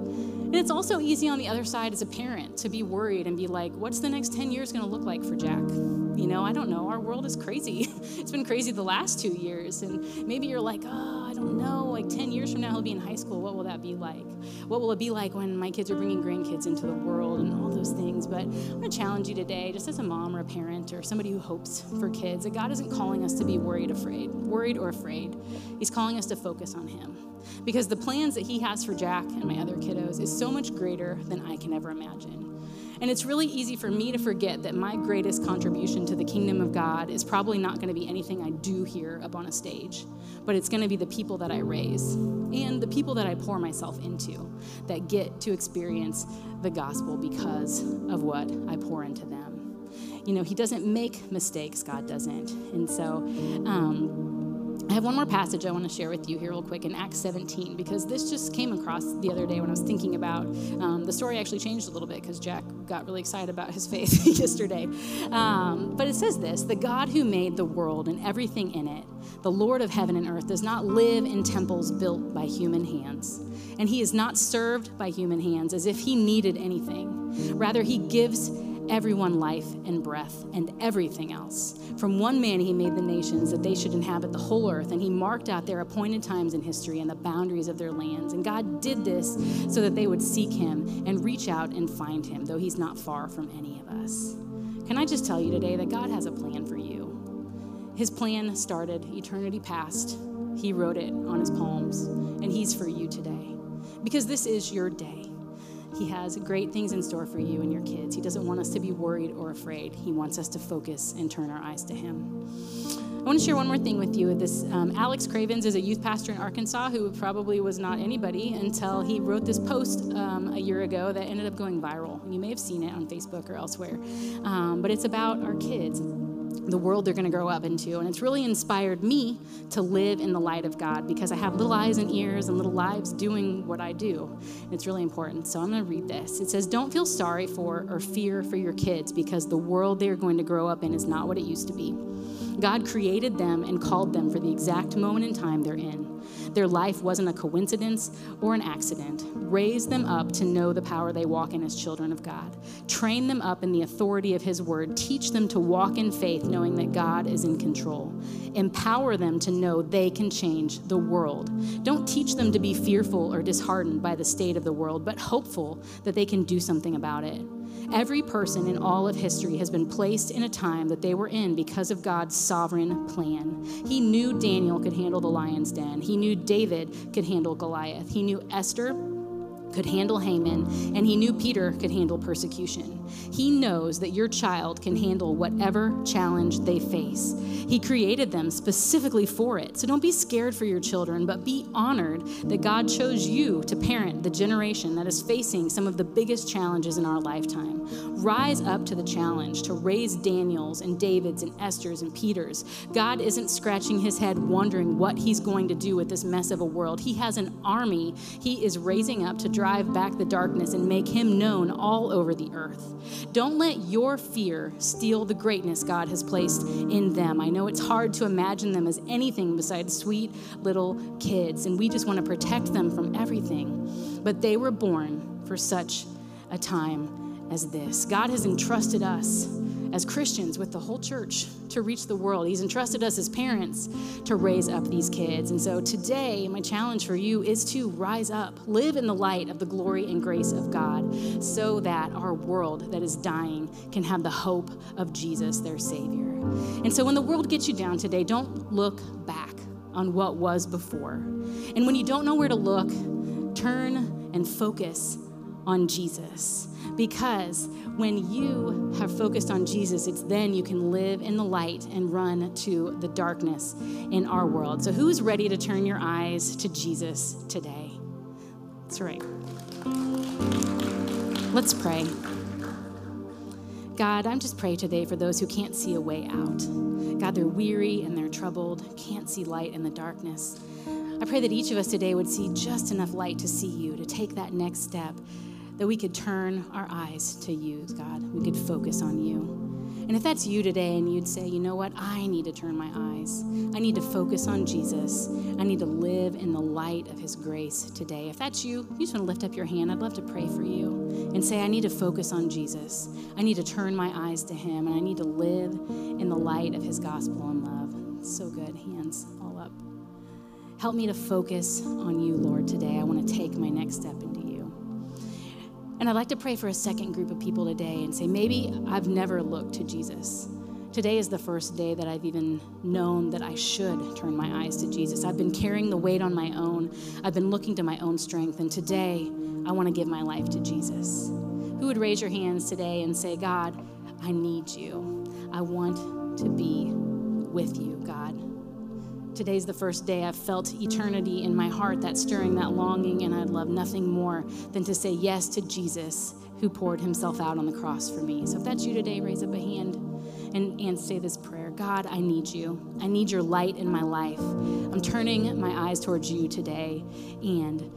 And it's also easy on the other side as a parent to be worried and be like, what's the next 10 years going to look like for Jack? You know, I don't know. Our world is crazy. (laughs) it's been crazy the last two years. And maybe you're like, oh, I don't know. Like 10 years from now, he'll be in high school. What will that be like? What will it be like when my kids are bringing grandkids into the world and all those things? But I'm going to challenge you today, just as a mom or a parent or somebody who hopes for kids, that God isn't calling us to be worried, afraid, worried or afraid. He's calling us to focus on Him because the plans that he has for Jack and my other kiddos is so much greater than I can ever imagine. And it's really easy for me to forget that my greatest contribution to the kingdom of God is probably not going to be anything I do here up on a stage, but it's going to be the people that I raise and the people that I pour myself into that get to experience the gospel because of what I pour into them. You know, He doesn't make mistakes, God doesn't. And so, um, I have one more passage I want to share with you here, real quick, in Acts 17, because this just came across the other day when I was thinking about um, the story. Actually, changed a little bit because Jack got really excited about his (laughs) faith (laughs) yesterday. Um, but it says this: "The God who made the world and everything in it, the Lord of heaven and earth, does not live in temples built by human hands, and He is not served by human hands as if He needed anything. Rather, He gives." Everyone life and breath and everything else. From one man, he made the nations that they should inhabit the whole earth, and he marked out their appointed times in history and the boundaries of their lands. And God did this so that they would seek him and reach out and find him, though he's not far from any of us. Can I just tell you today that God has a plan for you? His plan started eternity past. He wrote it on his palms, and he's for you today. Because this is your day. He has great things in store for you and your kids. He doesn't want us to be worried or afraid. He wants us to focus and turn our eyes to Him. I want to share one more thing with you. This um, Alex Cravens is a youth pastor in Arkansas who probably was not anybody until he wrote this post um, a year ago that ended up going viral. You may have seen it on Facebook or elsewhere, um, but it's about our kids the world they're going to grow up into. And it's really inspired me to live in the light of God because I have little eyes and ears and little lives doing what I do. And it's really important. So I'm going to read this. It says, Don't feel sorry for or fear for your kids because the world they're going to grow up in is not what it used to be. God created them and called them for the exact moment in time they're in. Their life wasn't a coincidence or an accident. Raise them up to know the power they walk in as children of God. Train them up in the authority of His word. Teach them to walk in faith, knowing that God is in control. Empower them to know they can change the world. Don't teach them to be fearful or disheartened by the state of the world, but hopeful that they can do something about it. Every person in all of history has been placed in a time that they were in because of God's sovereign plan. He knew Daniel could handle the lion's den, he knew David could handle Goliath, he knew Esther could handle Haman, and he knew Peter could handle persecution. He knows that your child can handle whatever challenge they face. He created them specifically for it. So don't be scared for your children, but be honored that God chose you to parent the generation that is facing some of the biggest challenges in our lifetime. Rise up to the challenge to raise Daniels and Davids and Esther's and Peters. God isn't scratching his head wondering what he's going to do with this mess of a world. He has an army he is raising up to drive back the darkness and make him known all over the earth. Don't let your fear steal the greatness God has placed in them. I know it's hard to imagine them as anything besides sweet little kids, and we just want to protect them from everything. But they were born for such a time as this. God has entrusted us as Christians with the whole church to reach the world. He's entrusted us as parents to raise up these kids. And so today, my challenge for you is to rise up, live in the light of the glory and grace of God, so that our world that is dying can have the hope of Jesus, their Savior. And so when the world gets you down today, don't look back on what was before. And when you don't know where to look, turn and focus on Jesus. Because when you have focused on Jesus, it's then you can live in the light and run to the darkness in our world. So, who is ready to turn your eyes to Jesus today? That's right. Let's pray. God, I'm just praying today for those who can't see a way out. God, they're weary and they're troubled, can't see light in the darkness. I pray that each of us today would see just enough light to see you, to take that next step, that we could turn our eyes to you, God. We could focus on you. And if that's you today and you'd say, you know what, I need to turn my eyes, I need to focus on Jesus, I need to live in the light of his grace today. If that's you, you just want to lift up your hand, I'd love to pray for you and say, I need to focus on Jesus. I need to turn my eyes to him, and I need to live in the light of his gospel and love. So good. Hands all up. Help me to focus on you, Lord, today. I want to take my next step into. And I'd like to pray for a second group of people today and say, maybe I've never looked to Jesus. Today is the first day that I've even known that I should turn my eyes to Jesus. I've been carrying the weight on my own, I've been looking to my own strength, and today I want to give my life to Jesus. Who would raise your hands today and say, God, I need you. I want to be with you, God. Today's the first day I've felt eternity in my heart, that stirring, that longing, and I'd love nothing more than to say yes to Jesus who poured himself out on the cross for me. So if that's you today, raise up a hand. and, and say this prayer God, I need you. I need your light in my life. I'm turning my eyes towards you today. And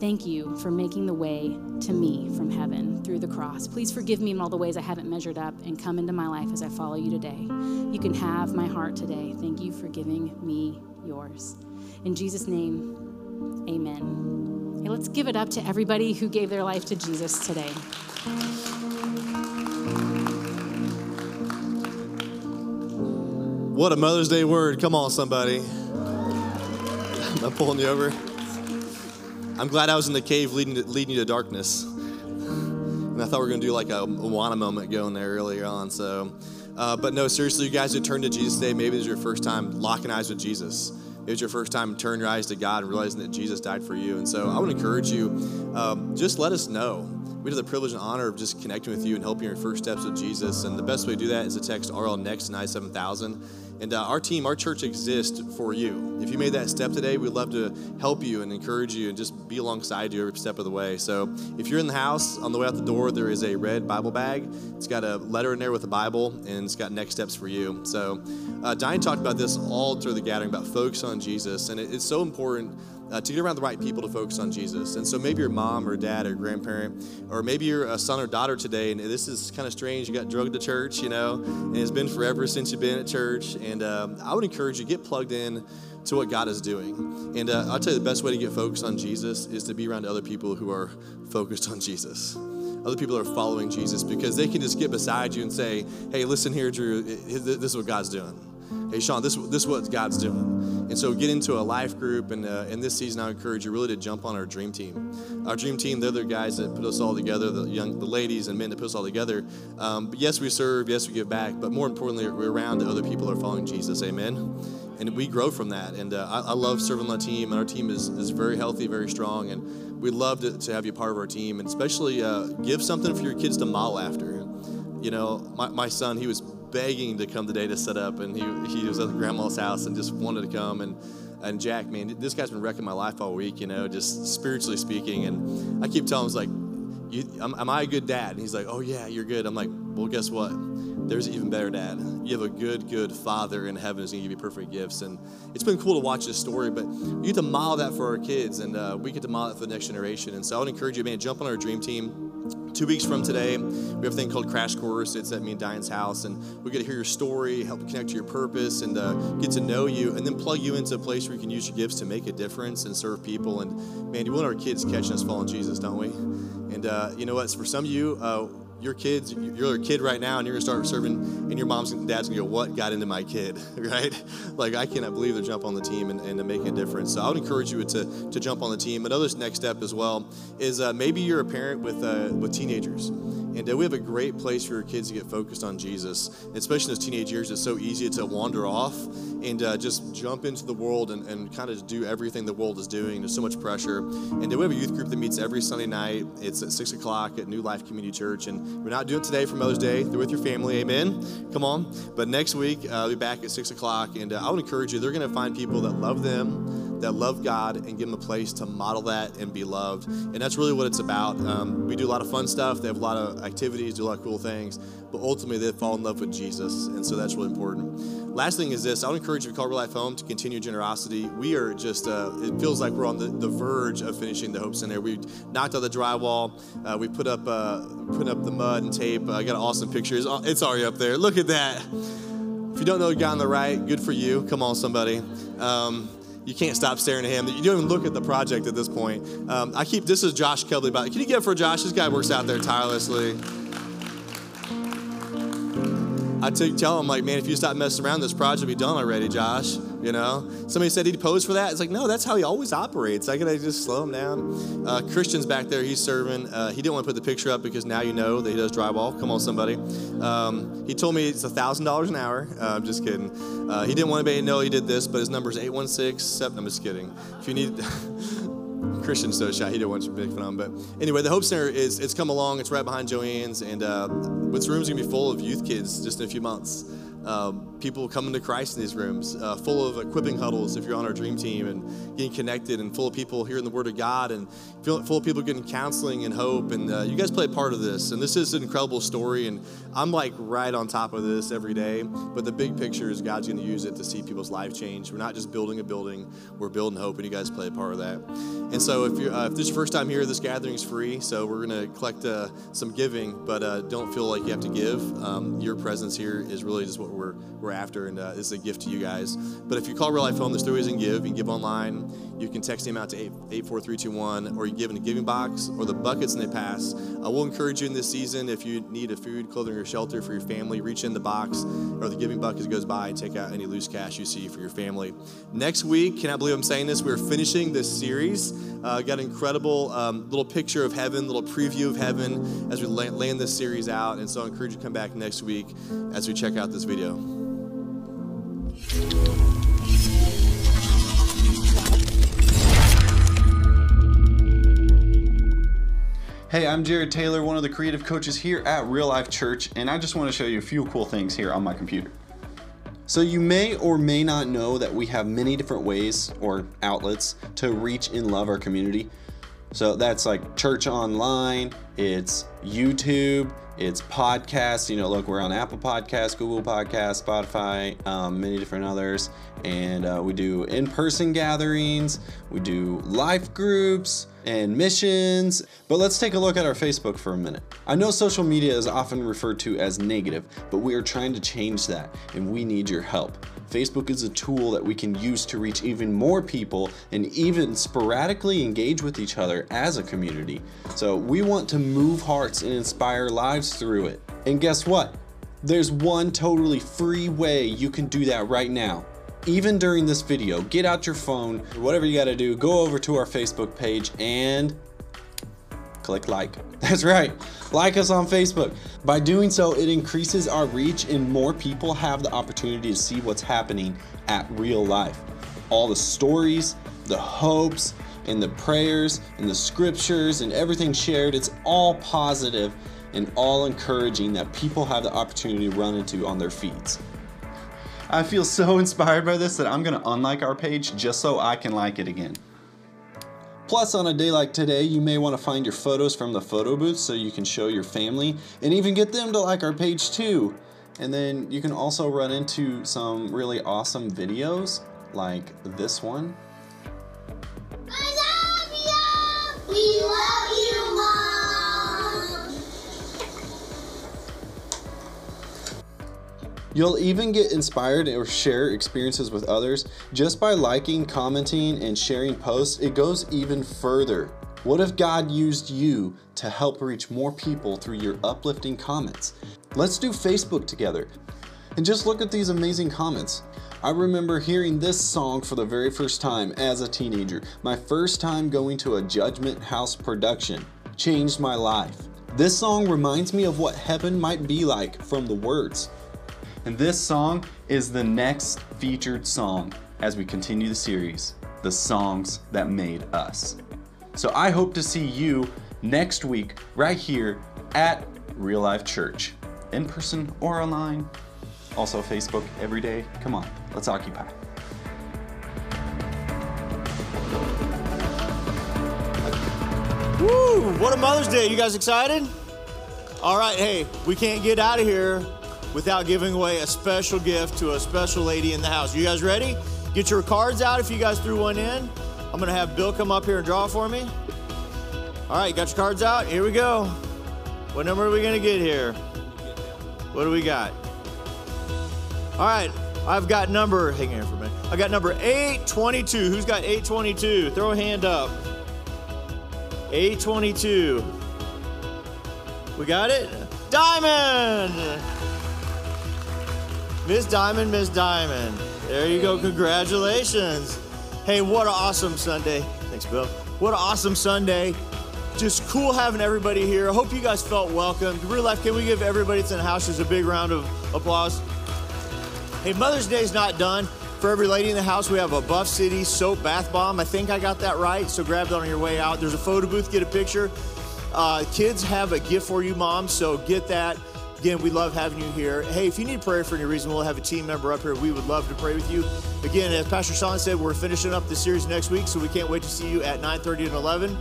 thank you for making the way to me from heaven through the cross. Please forgive me in all the ways I haven't measured up and come into my life as I follow you today. You can have my heart today. Thank you for giving me yours. In Jesus' name, amen. Hey, let's give it up to everybody who gave their life to Jesus today. What a Mother's Day word. Come on, somebody. I'm pulling you over? I'm glad I was in the cave leading, to, leading you to darkness. And I thought we were going to do like a Awana moment going there earlier on. So, uh, but no, seriously, you guys who turned to Jesus today, maybe this is your first time locking eyes with Jesus. Maybe it's your first time turning your eyes to God and realizing that Jesus died for you. And so I would encourage you, um, just let us know. We have the privilege and honor of just connecting with you and helping your first steps with Jesus. And the best way to do that is to text RL next 97000. And uh, our team, our church exists for you. If you made that step today, we'd love to help you and encourage you and just be alongside you every step of the way. So if you're in the house, on the way out the door, there is a red Bible bag. It's got a letter in there with a Bible, and it's got next steps for you. So uh, Diane talked about this all through the gathering about focus on Jesus. And it, it's so important uh, to get around the right people to focus on Jesus. And so maybe your mom or dad or grandparent, or maybe you're a son or daughter today, and this is kind of strange. You got drugged to church, you know, and it's been forever since you've been at church. And um, I would encourage you get plugged in to what God is doing. And uh, I'll tell you the best way to get focused on Jesus is to be around other people who are focused on Jesus. Other people are following Jesus because they can just get beside you and say, "Hey, listen here, Drew. This is what God's doing." Hey sean this, this is what god's doing. And so get into a life group and uh, in this season i encourage you really to jump on our dream team. Our dream team they're the guys that put us all together the young the ladies and men that put us all together. Um, but yes we serve yes we give back but more importantly we're around other people that are following jesus amen? And we grow from that and uh, I, I, love serving the team and our team is, is very healthy very strong and we love to, to have you part of our team and especially uh, give something for your kids to model after. You know my, my son he was begging to come today to set up, and he, he was at grandma's house and just wanted to come. And, and Jack, man, this guy's been wrecking my life all week, you know, just spiritually speaking. And I keep telling him, "It's like, am, am I a good dad? And he's like, oh, yeah, you're good. I'm like, well, guess what? There's an even better dad. You have a good, good father in heaven who's to give you perfect gifts. And it's been cool to watch this story, but you get to model that for our kids, and uh, we get to model it for the next generation. And so I would encourage you, man, jump on our dream team Two weeks from today, we have a thing called Crash Course. It's at me and Diane's house, and we get to hear your story, help connect to your purpose, and uh, get to know you, and then plug you into a place where you can use your gifts to make a difference and serve people. And man, you want our kids catching us following Jesus, don't we? And uh, you know what? For some of you, uh, your kids, you're a kid right now, and you're gonna start serving, and your mom's and dad's gonna go, "What got into my kid?" (laughs) right? Like I cannot believe they're jump on the team and, and to make a difference. So I would encourage you to to jump on the team. Another next step as well is uh, maybe you're a parent with uh, with teenagers, and uh, we have a great place for your kids to get focused on Jesus, especially in those teenage years. It's so easy to wander off and uh, just jump into the world and, and kind of do everything the world is doing. There's so much pressure, and uh, we have a youth group that meets every Sunday night. It's at six o'clock at New Life Community Church, and we're not doing it today for Mother's Day. They're with your family. Amen. Come on. But next week, uh, I'll be back at 6 o'clock. And uh, I would encourage you, they're going to find people that love them, that love God, and give them a place to model that and be loved. And that's really what it's about. Um, we do a lot of fun stuff. They have a lot of activities, do a lot of cool things. But ultimately, they fall in love with Jesus. And so that's really important. Last thing is this I would encourage you to call Real Life Home to continue generosity. We are just, uh, it feels like we're on the, the verge of finishing the Hope Center. We knocked out the drywall, uh, we put up, uh, put up the mud and tape. I got an awesome picture. It's, it's already up there. Look at that. If you don't know the guy on the right, good for you. Come on, somebody. Um, you can't stop staring at him. You don't even look at the project at this point. Um, I keep, this is Josh Kelly. By Can you give for Josh? This guy works out there tirelessly. I t- tell him, like, man, if you stop messing around, this project will be done already, Josh. You know? Somebody said he'd pose for that. It's like, no, that's how he always operates. I gotta just slow him down. Uh, Christian's back there, he's serving. Uh, he didn't want to put the picture up because now you know that he does drywall. Come on, somebody. Um, he told me it's $1,000 an hour. Uh, I'm just kidding. Uh, he didn't want anybody to know he did this, but his number is 816 7. I'm just kidding. If you need. (laughs) Christian's so shy. He didn't want you to fun of him. But anyway, the Hope Center is it's come along. It's right behind Joanne's, and uh, this room's gonna be full of youth kids just in a few months. Um, people coming to Christ in these rooms, uh, full of equipping huddles if you're on our dream team, and getting connected, and full of people hearing the Word of God, and full of people getting counseling and hope. And uh, you guys play a part of this, and this is an incredible story. And I'm like right on top of this every day. But the big picture is God's going to use it to see people's life change. We're not just building a building; we're building hope, and you guys play a part of that. And so, if you're uh, if this is your first time here, this gathering is free. So we're going to collect uh, some giving, but uh, don't feel like you have to give. Um, your presence here is really just what we're we're after, and uh, this is a gift to you guys. But if you call Real Life Home, there's three ways you can give. You can give online. You can text the amount to 84321, or you give in a giving box, or the buckets and they pass. I will encourage you in this season if you need a food, clothing, or shelter for your family, reach in the box or the giving bucket goes by and take out any loose cash you see for your family. Next week, cannot believe I'm saying this, we're finishing this series. Uh, got an incredible um, little picture of heaven, little preview of heaven as we la- land this series out. And so I encourage you to come back next week as we check out this video. Hey, I'm Jared Taylor, one of the creative coaches here at Real Life Church, and I just want to show you a few cool things here on my computer. So, you may or may not know that we have many different ways or outlets to reach and love our community. So, that's like church online, it's YouTube, it's podcasts. You know, look, we're on Apple Podcasts, Google Podcasts, Spotify, um, many different others. And uh, we do in person gatherings, we do life groups and missions. But let's take a look at our Facebook for a minute. I know social media is often referred to as negative, but we are trying to change that, and we need your help. Facebook is a tool that we can use to reach even more people and even sporadically engage with each other as a community. So we want to move hearts and inspire lives through it. And guess what? There's one totally free way you can do that right now. Even during this video, get out your phone, whatever you gotta do, go over to our Facebook page and click like. (laughs) That's right, like us on Facebook. By doing so, it increases our reach and more people have the opportunity to see what's happening at real life. All the stories, the hopes, and the prayers, and the scriptures, and everything shared, it's all positive and all encouraging that people have the opportunity to run into on their feeds. I feel so (laughs) inspired by this that I'm gonna unlike our page just so I can like it again. Plus, on a day like today, you may want to find your photos from the photo booth so you can show your family and even get them to like our page too. And then you can also run into some really awesome videos like this one. Love you. We love you, Mom. You'll even get inspired or share experiences with others just by liking, commenting, and sharing posts. It goes even further. What if God used you to help reach more people through your uplifting comments? Let's do Facebook together. And just look at these amazing comments. I remember hearing this song for the very first time as a teenager. My first time going to a Judgment House production changed my life. This song reminds me of what heaven might be like from the words. And this song is the next featured song as we continue the series, The Songs That Made Us. So I hope to see you next week right here at Real Life Church, in person or online. Also, Facebook every day. Come on, let's occupy. Woo! What a Mother's Day. You guys excited? All right, hey, we can't get out of here without giving away a special gift to a special lady in the house. You guys ready? Get your cards out if you guys threw one in. I'm gonna have Bill come up here and draw for me. All right, got your cards out? Here we go. What number are we gonna get here? What do we got? All right, I've got number, hang on for a minute. I got number 822. Who's got 822? Throw a hand up. 822. We got it? Diamond! Miss Diamond, Miss Diamond. There you go. Congratulations. Hey, what an awesome Sunday. Thanks, Bill. What an awesome Sunday. Just cool having everybody here. I hope you guys felt welcome. Real life, can we give everybody that's in the house just a big round of applause? Hey, Mother's Day's not done. For every lady in the house, we have a Buff City soap bath bomb. I think I got that right, so grab that on your way out. There's a photo booth, get a picture. Uh, kids have a gift for you, mom, so get that. Again, we love having you here. Hey, if you need prayer for any reason, we'll have a team member up here. We would love to pray with you. Again, as Pastor Sean said, we're finishing up the series next week, so we can't wait to see you at 9:30 and 11,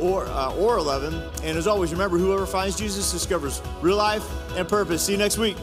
or uh, or 11. And as always, remember, whoever finds Jesus discovers real life and purpose. See you next week.